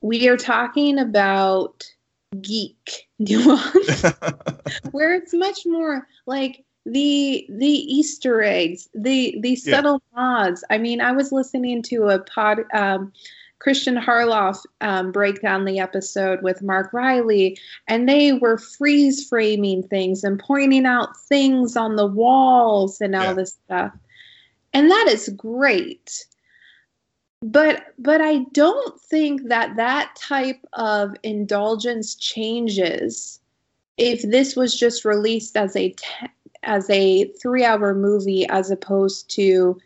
we are talking about geek nuance where it's much more like the the Easter eggs, the the Yeah. subtle nods. I mean, I was listening to a pod um, Christian Harloff um, break down the episode with Mark Riley, and they were freeze framing things and pointing out things on the walls and all Yeah. this stuff, and that is great. But but I don't think that that type of indulgence changes if this was just released as a te- as a 3-hour movie as opposed to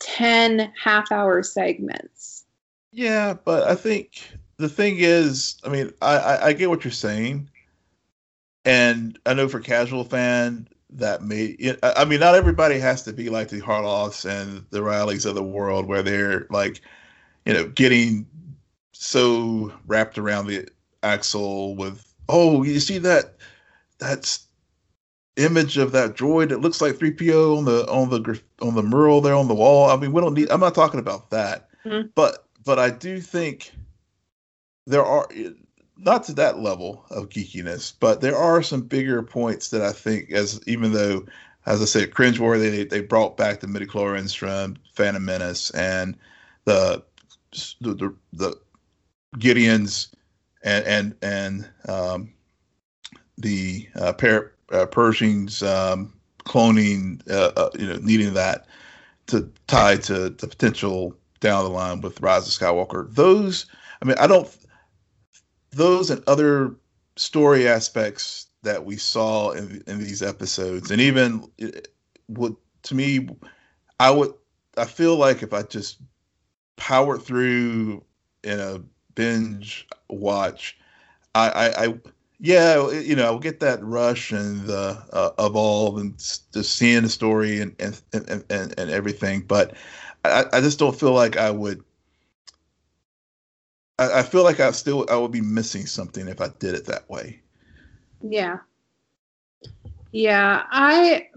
10 half-hour segments. Yeah, but I think the thing is, I mean, I, I, I get what you're saying, and I know for casual fan that may, I I mean, not everybody has to be like the Harloffs and the Rileys of the world, where they're like, you know, getting so wrapped around the axle with, oh, you see that that's image of that droid that looks like 3PO on the on the on the mural there on the wall. I mean, we don't need. I'm not talking about that, Mhm. but but I do think there are not to that level of geekiness, but there are some bigger points that I think, as even though, as I said, cringeworthy, they, they brought back the midichlorians from Phantom Menace and the the the, the Gideons and and and um, the uh, per, uh, Pershings um, cloning, uh, uh, you know, needing that to tie to the potential down the line with Rise of Skywalker. Those, I mean, I don't. Those and other story aspects that we saw in in these episodes, and even would to me, I would. I feel like if I just powered through in a binge watch, I, I, I yeah, you know, I'll get that rush and the uh, of all and just seeing the story and and, and, and everything, but I, I just don't feel like I would. I, I feel like I still I would be missing something if I did it that way. Yeah. Yeah, I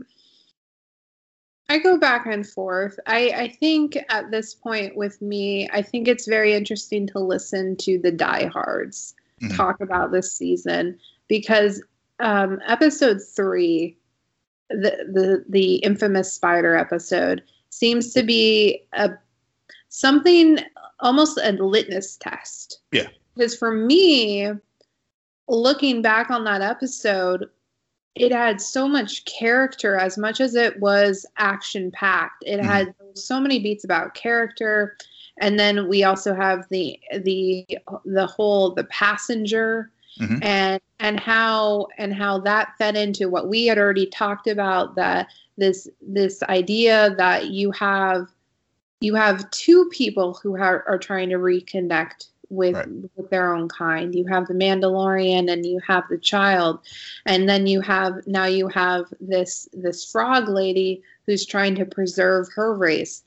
I go back and forth. I, I think at this point with me, I think it's very interesting to listen to the diehards mm-hmm. talk about this season because um, episode three, the, the the infamous spider episode, seems to be a something almost a litmus test. Yeah. Because for me, looking back on that episode, it had so much character as much as it was action packed. It mm-hmm. had so many beats about character. And then we also have the the the whole the passenger mm-hmm. and and how and how that fed into what we had already talked about that this this idea that you have you have two people who are, are trying to reconnect with right. with their own kind. You have the Mandalorian and you have the child, and then you have now you have this this frog lady who's trying to preserve her race.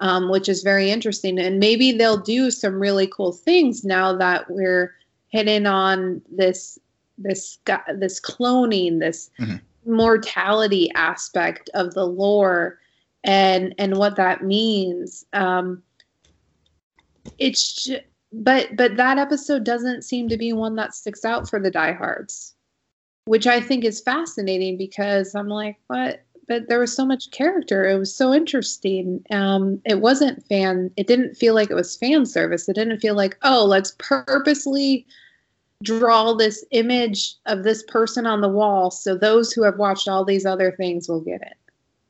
Um, which is very interesting. And maybe they'll do some really cool things now that we're hitting on this this this cloning, this mm-hmm. Mortality aspect of the lore, and and what that means. Um, it's but but that episode doesn't seem to be one that sticks out for the diehards, which I think is fascinating because I'm like, what? But there was so much character. It was so interesting. Um, it wasn't fan. It didn't feel like it was fan service. It didn't feel like, oh, let's purposely draw this image of this person on the wall so those who have watched all these other things will get it.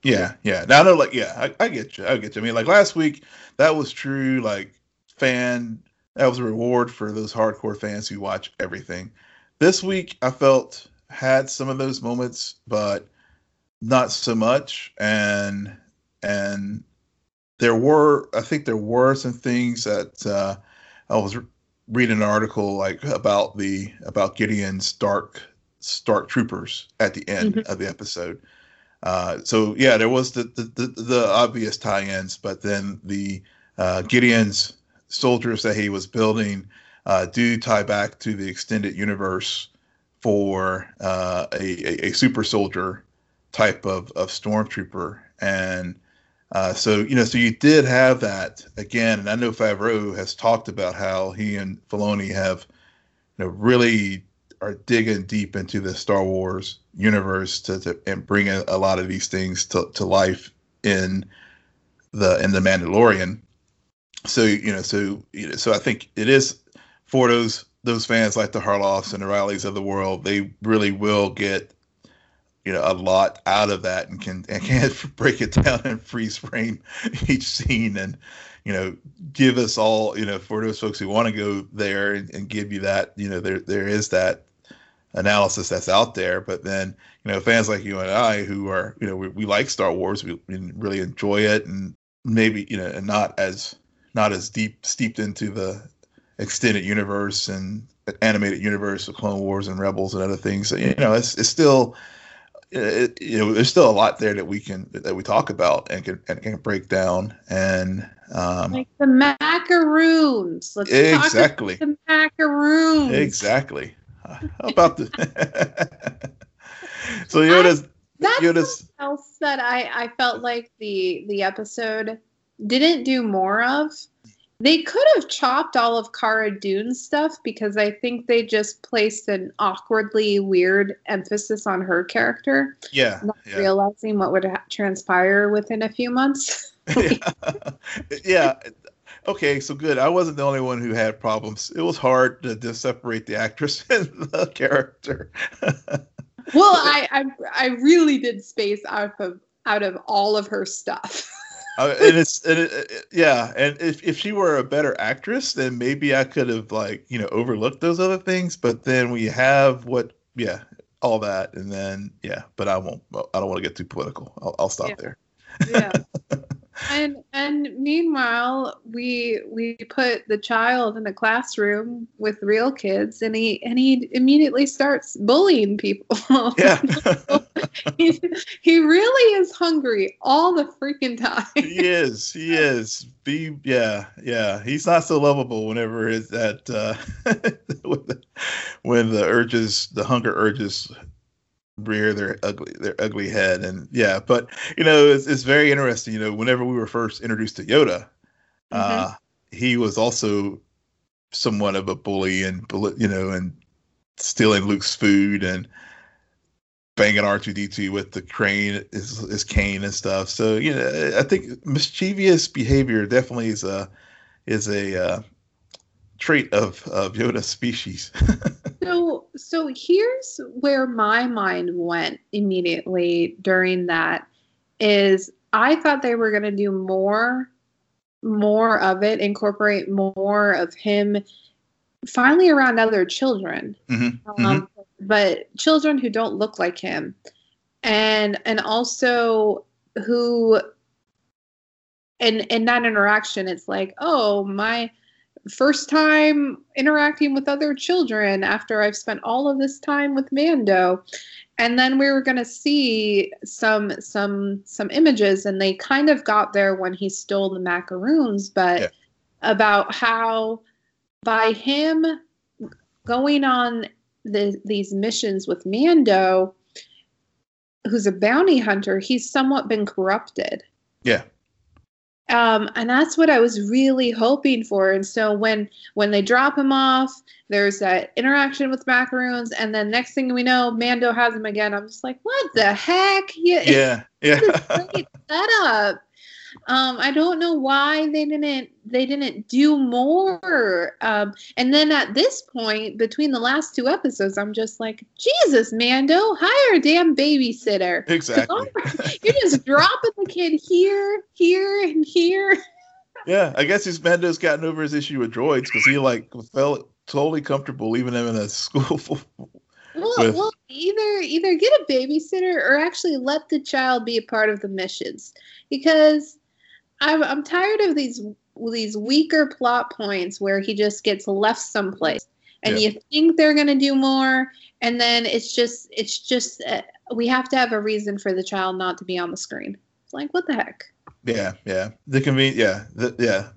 Yeah, yeah. Now know, like, yeah, I, I get you. I get you. I mean, like last week, that was true. Like, fan that was a reward for those hardcore fans who watch everything. This week, I felt had some of those moments, but not so much. And and there were, I think, there were some things that uh, I was reading an article like about the about Gideon's dark Stark troopers at the end mm-hmm. of the episode. Uh, so yeah, there was the the, the, the obvious tie-ins, but then the uh, Gideon's soldiers that he was building uh, do tie back to the extended universe for uh, a, a, a, super soldier type of, of stormtrooper. And uh, so, you know, so you did have that again. And I know Favreau has talked about how he and Filoni have, you know, really are digging deep into the Star Wars universe to, to and bring a, a lot of these things to, to life in the in the Mandalorian so you know, so you know, so I think it is for those those fans like the Harloffs and the Rileys of the world. They really will get you know a lot out of that and can and can break it down and freeze frame each scene and you know give us all you know for those folks who want to go there and, and give you that you know there there is that analysis that's out there but then you know fans like you and i who are you know we, we like star wars we, we really enjoy it and maybe you know and not as not as deep steeped into the extended universe and animated universe of Clone Wars and Rebels and other things. You know, it's it's still it, you know there's still a lot there that we can that we talk about and can and can break down and um, like the macaroons. Let's exactly the macaroons. Exactly. How about the so Yoda's I, that's Yoda's else that I I felt like the the episode didn't do more of. They could have chopped all of Cara Dune's stuff because I think they just placed an awkwardly weird emphasis on her character. Yeah. Not yeah. realizing what would ha- transpire within a few months. yeah. yeah. Okay, so good. I wasn't the only one who had problems. It was hard to, to separate the actress and the character. well, I, I I really did space out of out of all of her stuff. Uh, and it's and it, it, yeah, and if if she were a better actress, then maybe I could have like you know overlooked those other things. But then we have what yeah all that, and then yeah. But I won't. I don't want to get too political. I'll, I'll stop Yeah. there. yeah and and meanwhile we we put the child in a classroom with real kids and he and he immediately starts bullying people Yeah, he, he really is hungry all the freaking time he is. He is. Be yeah, yeah. He's not so lovable whenever it's that uh, when, the, when the urges, the hunger urges, rear their ugly their ugly head, and yeah. But you know, it's, it's very interesting. You know, whenever we were first introduced to Yoda, uh, he was also somewhat of a bully, and you know, and stealing Luke's food and banging R2D2 with the crane his, his cane and stuff. So, you know, I think mischievous behavior definitely is a is a uh, trait of of Yoda's species. So, so here's where my mind went immediately during that is I thought they were going to do more more of it, incorporate more of him finally around other children. Mhm, Um, but children who don't look like him. And and also who and in that interaction it's like, "Oh, my first time interacting with other children after I've spent all of this time with Mando. And then we were going to see some some some images and they kind of got there when he stole the macaroons, but Yeah. about how by him going on the, these missions with Mando, who's a bounty hunter, he's somewhat been corrupted. yeah. Um, and that's what I was really hoping for. And so when when they drop him off, there's that interaction with macaroons, and then next thing we know, Mando has him again. I'm just like, what the heck? Yeah, Yeah. Yeah. great setup. Um, I don't know why they didn't they didn't do more. Um, and then at this point, between the last two episodes, I'm just like, Jesus, Mando, hire a damn babysitter. exactly. You're just dropping the kid here, here, and here. Yeah, I guess his Mando's gotten over his issue with droids because he like felt totally comfortable leaving him in a school full. Well, With- well, either either get a babysitter or actually let the child be a part of the missions because I'm I'm tired of these these weaker plot points where he just gets left someplace and Yeah. you think they're gonna do more and then it's just it's just uh, we have to have a reason for the child not to be on the screen. It's like what the heck? Yeah, yeah. The conven yeah, the, yeah.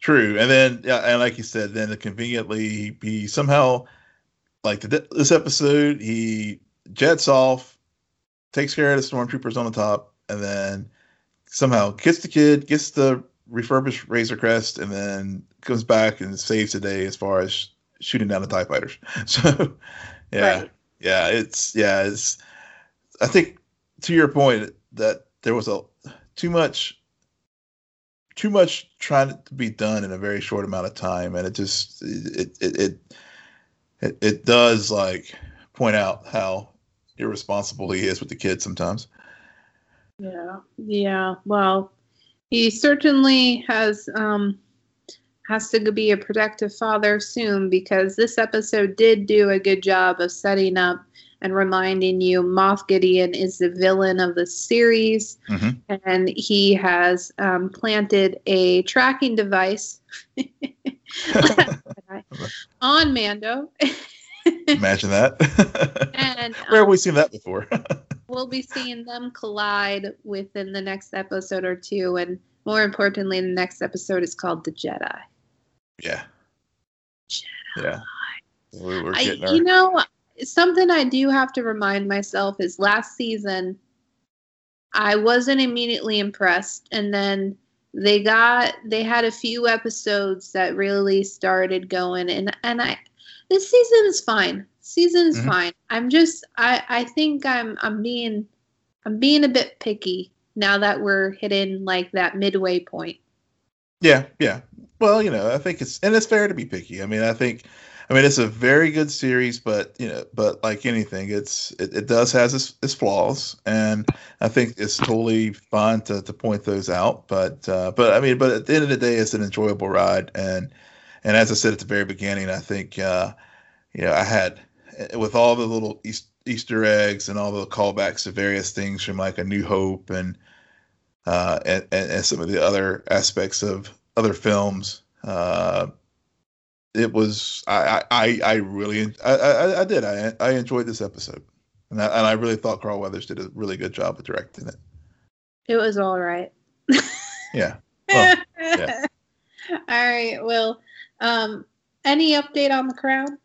True. And then yeah, and like you said, then the conveniently he somehow like the, this episode, he jets off, takes care of the stormtroopers on the top, and then somehow gets the kid, gets the refurbished Razor Crest, and then comes back and saves the day as far as shooting down the TIE fighters. So yeah. Right. Yeah, it's yeah, it's I think to your point that there was a too much too much trying to be done in a very short amount of time and it just it it it it, it does like point out how irresponsible he is with the kids sometimes. Yeah, yeah. Well, he certainly has um has to be a protective father soon because this episode did do a good job of setting up and reminding you Moff Gideon is the villain of the series, Mhm. and he has um, planted a tracking device on Mando, Imagine that. and Where have um, we seen that before? we'll be seeing them collide within the next episode or two and more importantly the next episode is called the jedi yeah. Yeah. We're, we're I, getting our you know something i do have to remind myself is last season i wasn't immediately impressed and then they got they had a few episodes that really started going and and i this season is fine season is Mhm. fine i'm just i i think i'm i'm being i'm being a bit picky now that we're hitting like that midway point Yeah, yeah. Well, you know, I think it's and it's fair to be picky. I mean, I think I mean, it's a very good series, but you know, but like anything, it's it, it does has its, its flaws, and I think it's totally fine to, to point those out. But uh, but I mean, but at the end of the day, it's an enjoyable ride, and and as I said at the very beginning, I think uh, you know I had with all the little Easter eggs and all the callbacks to various things from like A New Hope and uh, and, and some of the other aspects of other films. Uh, it was I I, I really I, I, I did I I enjoyed this episode, and I, and I really thought Carl Weathers did a really good job of directing it. It was all right. yeah. Well, yeah. all right. Well, um, any update on the Crown?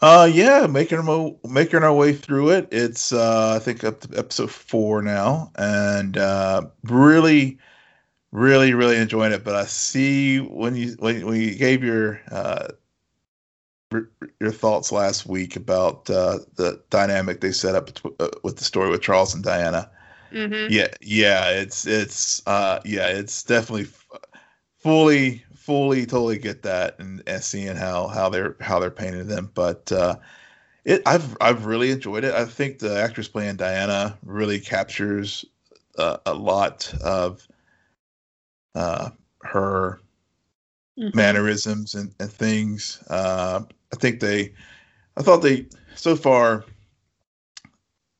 Uh, yeah, making our making our way through it. It's uh, I think up to episode four now, and uh, really, really, really enjoying it. But I see when you when, when you gave your uh, your thoughts last week about uh, the dynamic they set up uh, with the story with Charles and Diana. Mm-hmm. Yeah, yeah, it's it's uh, yeah, it's definitely fully fully totally get that and, and seeing how how they're how they're painting them, but. Uh, it, I've I've really enjoyed it. I think the actress playing Diana really captures uh, a lot of uh, her mm-hmm. mannerisms and, and things. Uh, I think they, I thought they so far,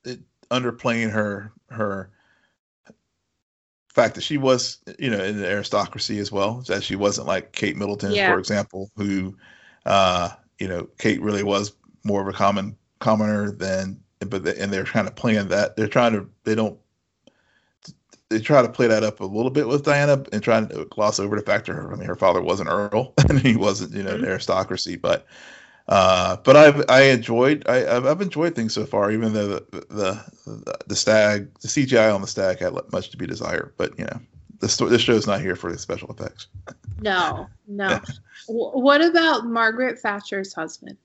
it, underplaying her her fact that she was you know in the aristocracy as well that she wasn't like Kate Middleton yeah. for example who uh you know Kate really was more of a common commoner than but and they're kind of playing that they're trying to they don't they try to play that up a little bit with Diana and trying to gloss over the fact that her I mean her father was an earl and he wasn't you know mm-hmm. an aristocracy but uh, but I've I enjoyed I I've enjoyed things so far, even though the the the, the stag the CGI on the stag had much to be desired. But you know, this this show's not here for the special effects. No, no. what about Margaret Thatcher's husband?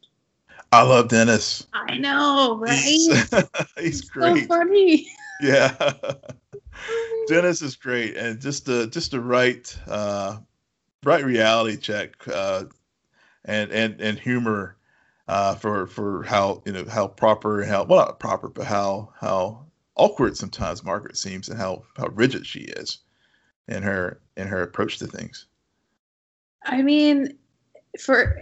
I love Dennis. I know, right? He's, he's great. So funny. Yeah. Dennis is great, and just the just the right uh, right reality check. Uh, and and and humor uh, for for how you know how proper and how well not proper, but how how awkward sometimes Margaret seems and how how rigid she is in her in her approach to things. I mean, for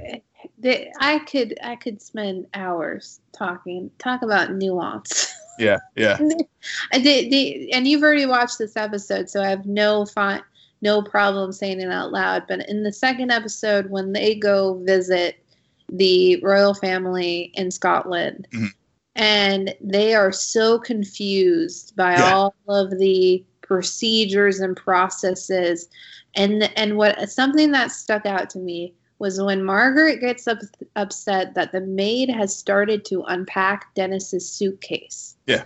the, I could I could spend hours talking talk about nuance. Yeah, yeah. the, the, and you've already watched this episode, so I have no fun no problem saying it out loud. But in the second episode, when they go visit the royal family in Scotland, mm-hmm. and they are so confused by yeah. all of the procedures and processes, and and what something that stuck out to me was when Margaret gets up, upset that the maid has started to unpack Dennis's suitcase. Yeah.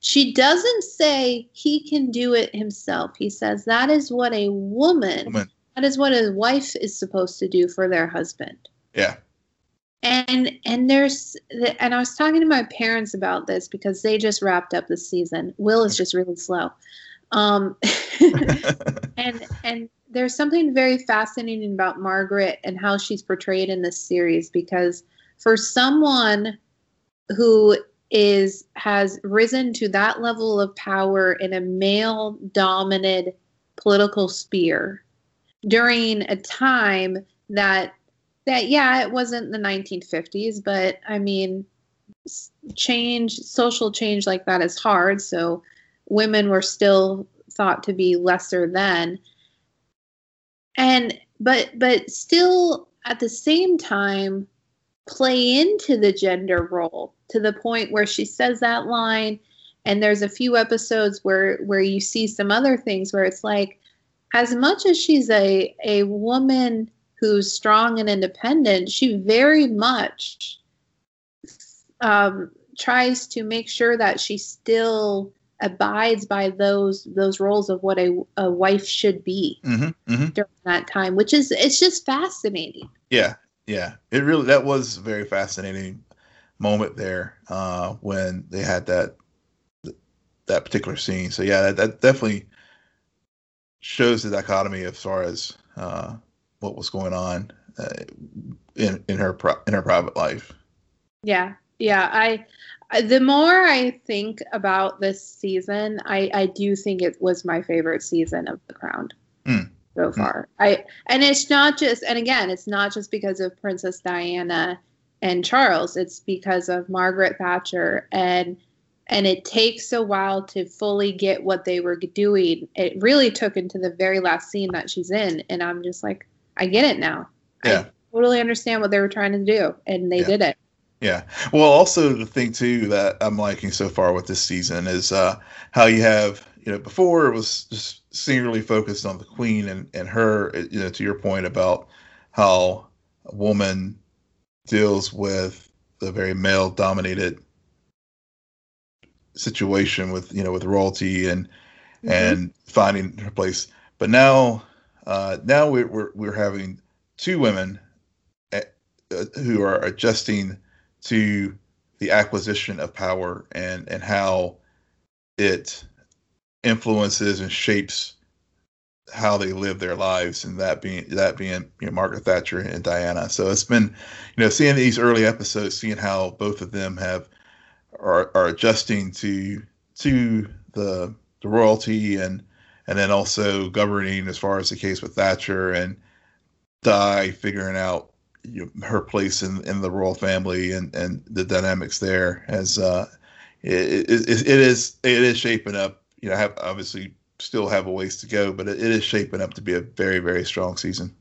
She doesn't say he can do it himself. He says that is what a woman, woman, that is what a wife is supposed to do for their husband. Yeah. And and there's and I was talking to my parents about this because they just wrapped up the season. Will is just really slow. Um and and there's something very fascinating about Margaret and how she's portrayed in this series because for someone who is has risen to that level of power in a male dominated political sphere during a time that that yeah it wasn't the 1950s but i mean change social change like that is hard so women were still thought to be lesser than. And but but still at the same time play into the gender role to the point where she says that line. And there's a few episodes where where you see some other things where it's like as much as she's a a woman who's strong and independent she very much um, tries to make sure that she still abides by those those roles of what a, a wife should be mm-hmm, mm-hmm. during that time which is it's just fascinating. Yeah yeah. It really that was very fascinating moment there uh, when they had that that particular scene. So yeah, that, that definitely shows the dichotomy as far as uh, what was going on uh, in in her pro- in her private life. Yeah, yeah. I the more I think about this season, I I do think it was my favorite season of The Crown. Mm. So far, mm. I and it's not just and again, it's not just because of Princess Diana and Charles. It's because of Margaret Thatcher and and it takes a while to fully get what they were doing. It really took into the very last scene that she's in, and I'm just like, I get it now. Yeah. I totally understand what they were trying to do, and they yeah. did it. Yeah. Well, also the thing too that I'm liking so far with this season is uh, how you have you know before it was just singularly focused on the queen and and her you know to your point about how a woman deals with the very male dominated situation with you know with royalty and mm-hmm. and finding her place. But now uh, now we're, we're we're having two women at, uh, who are adjusting to the acquisition of power and and how it influences and shapes how they live their lives and that being that being you know Margaret Thatcher and Diana. So it's been you know seeing these early episodes, seeing how both of them have are, are adjusting to to the the royalty and and then also governing as far as the case with Thatcher and Di figuring out you know, her place in, in the royal family and, and the dynamics there as uh, it, it, it is it is shaping up. You know, have obviously still have a ways to go, but it, it is shaping up to be a very very strong season.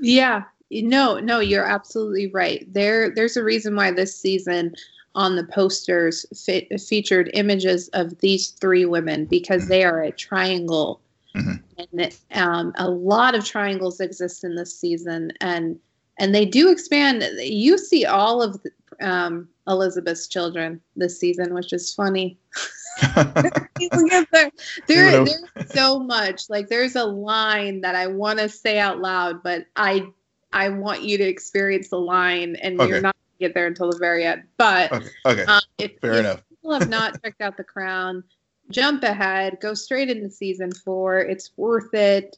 Yeah, no, no, you're absolutely right. There, there's a reason why this season on the posters fe- featured images of these three women because mm-hmm. they are a triangle. Mm-hmm. And um, a lot of triangles exist in this season, and and they do expand. You see all of the, um, Elizabeth's children this season, which is funny. there, there, there's so much. Like there's a line that I want to say out loud, but I I want you to experience the line, and okay. you're not get there until the very end. But okay, okay. Um, if, fair if enough. people have not checked out The Crown, jump ahead, go straight into season four. It's worth it.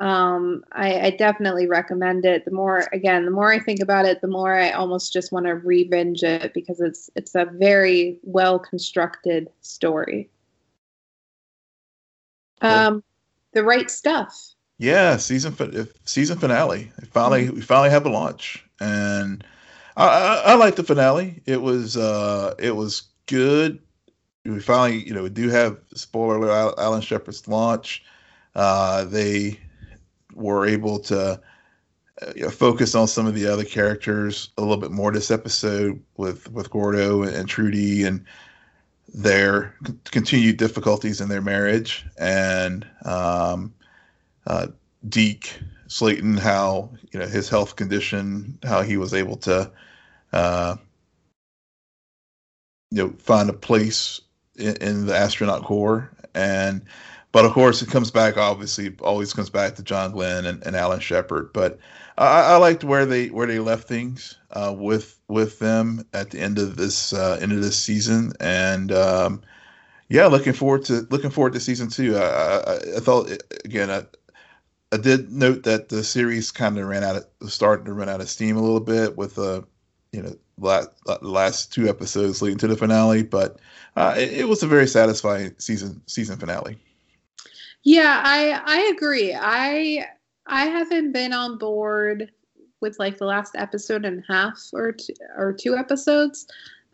Um, I, I, definitely recommend it. The more, again, the more I think about it, the more I almost just want to re-binge it because it's it's a very well constructed story. Cool. Um, the right stuff. Yeah, season season finale. Finally, mm-hmm. we finally have a launch, and I, I, I like the finale. It was uh, it was good. We finally, you know, we do have spoiler alert, Alan Shepard's launch. Uh, they were able to uh, you know, focus on some of the other characters a little bit more this episode with with Gordo and, and Trudy and their continued difficulties in their marriage and um, uh, Deke Slayton, how you know his health condition, how he was able to uh, you know, find a place in, in, the astronaut corps. And, but of course, it comes back. Obviously, always comes back to John Glenn and, and Alan Shepard. But I, I, liked where they where they left things uh, with with them at the end of this uh, end of this season. And um, yeah, looking forward to looking forward to season two. I, I, I thought again. I, I did note that the series kind of ran out of starting to run out of steam a little bit with uh, you know last last two episodes leading to the finale, but uh, it, it, was a very satisfying season season finale. Yeah, I I agree. I I haven't been on board with like the last episode and a half or two, or two episodes.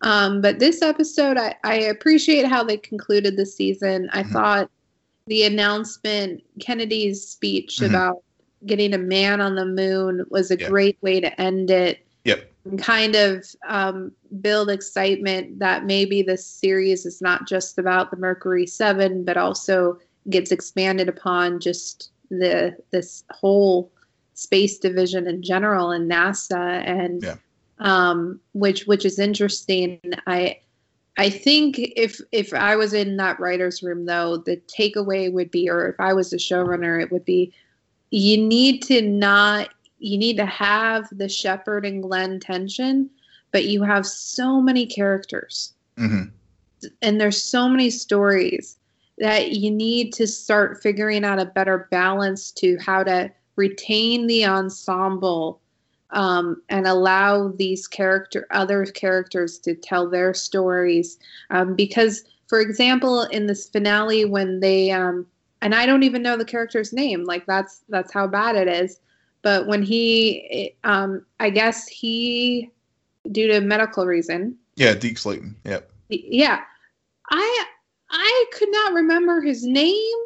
Um, but this episode, I, I appreciate how they concluded the season. I mm-hmm. thought the announcement, Kennedy's speech mm-hmm. about getting a man on the moon was a great way to end it. Yep kind of um, build excitement that maybe this series is not just about the Mercury Seven, but also gets expanded upon just the this whole space division in general and NASA and yeah. um, which which is interesting. I I think if if I was in that writers room though, the takeaway would be, or if I was a showrunner, it would be you need to not you need to have the Shepard and Glenn tension, but you have so many characters. Mm-hmm. And there's so many stories that you need to start figuring out a better balance to how to retain the ensemble um, and allow these character other characters to tell their stories. Um, because for example in this finale when they um, and i don't even know the character's name like that's that's how bad it is but when he um, i guess he due to medical reason yeah deke slayton yep. yeah i i could not remember his name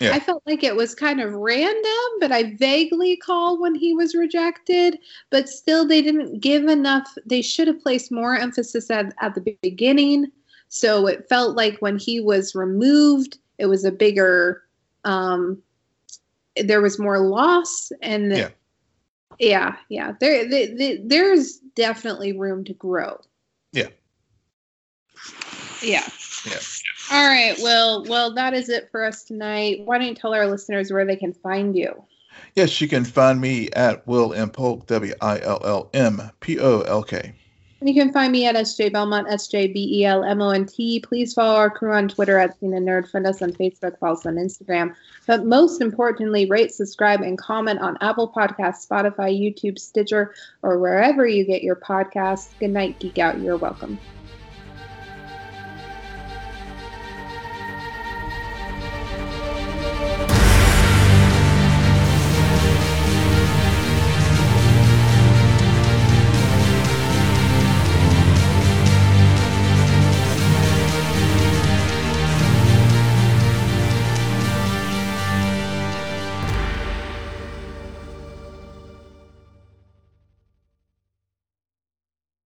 yeah. I felt like it was kind of random, but I vaguely call when he was rejected. But still, they didn't give enough. They should have placed more emphasis at, at the beginning. So it felt like when he was removed, it was a bigger, um, there was more loss. And yeah, yeah, yeah. There, there, there's definitely room to grow. Yeah. Yeah. Yeah. All right. Well, well, that is it for us tonight. Why don't you tell our listeners where they can find you? Yes, you can find me at Will M Polk, W I L L M P O L K. And you can find me at SJ Belmont, S J B E L M O N T. Please follow our crew on Twitter at Cena Nerd. Find us on Facebook, follow us on Instagram. But most importantly, rate, subscribe, and comment on Apple Podcasts, Spotify, YouTube, Stitcher, or wherever you get your podcasts. Good night, Geek Out. You're welcome.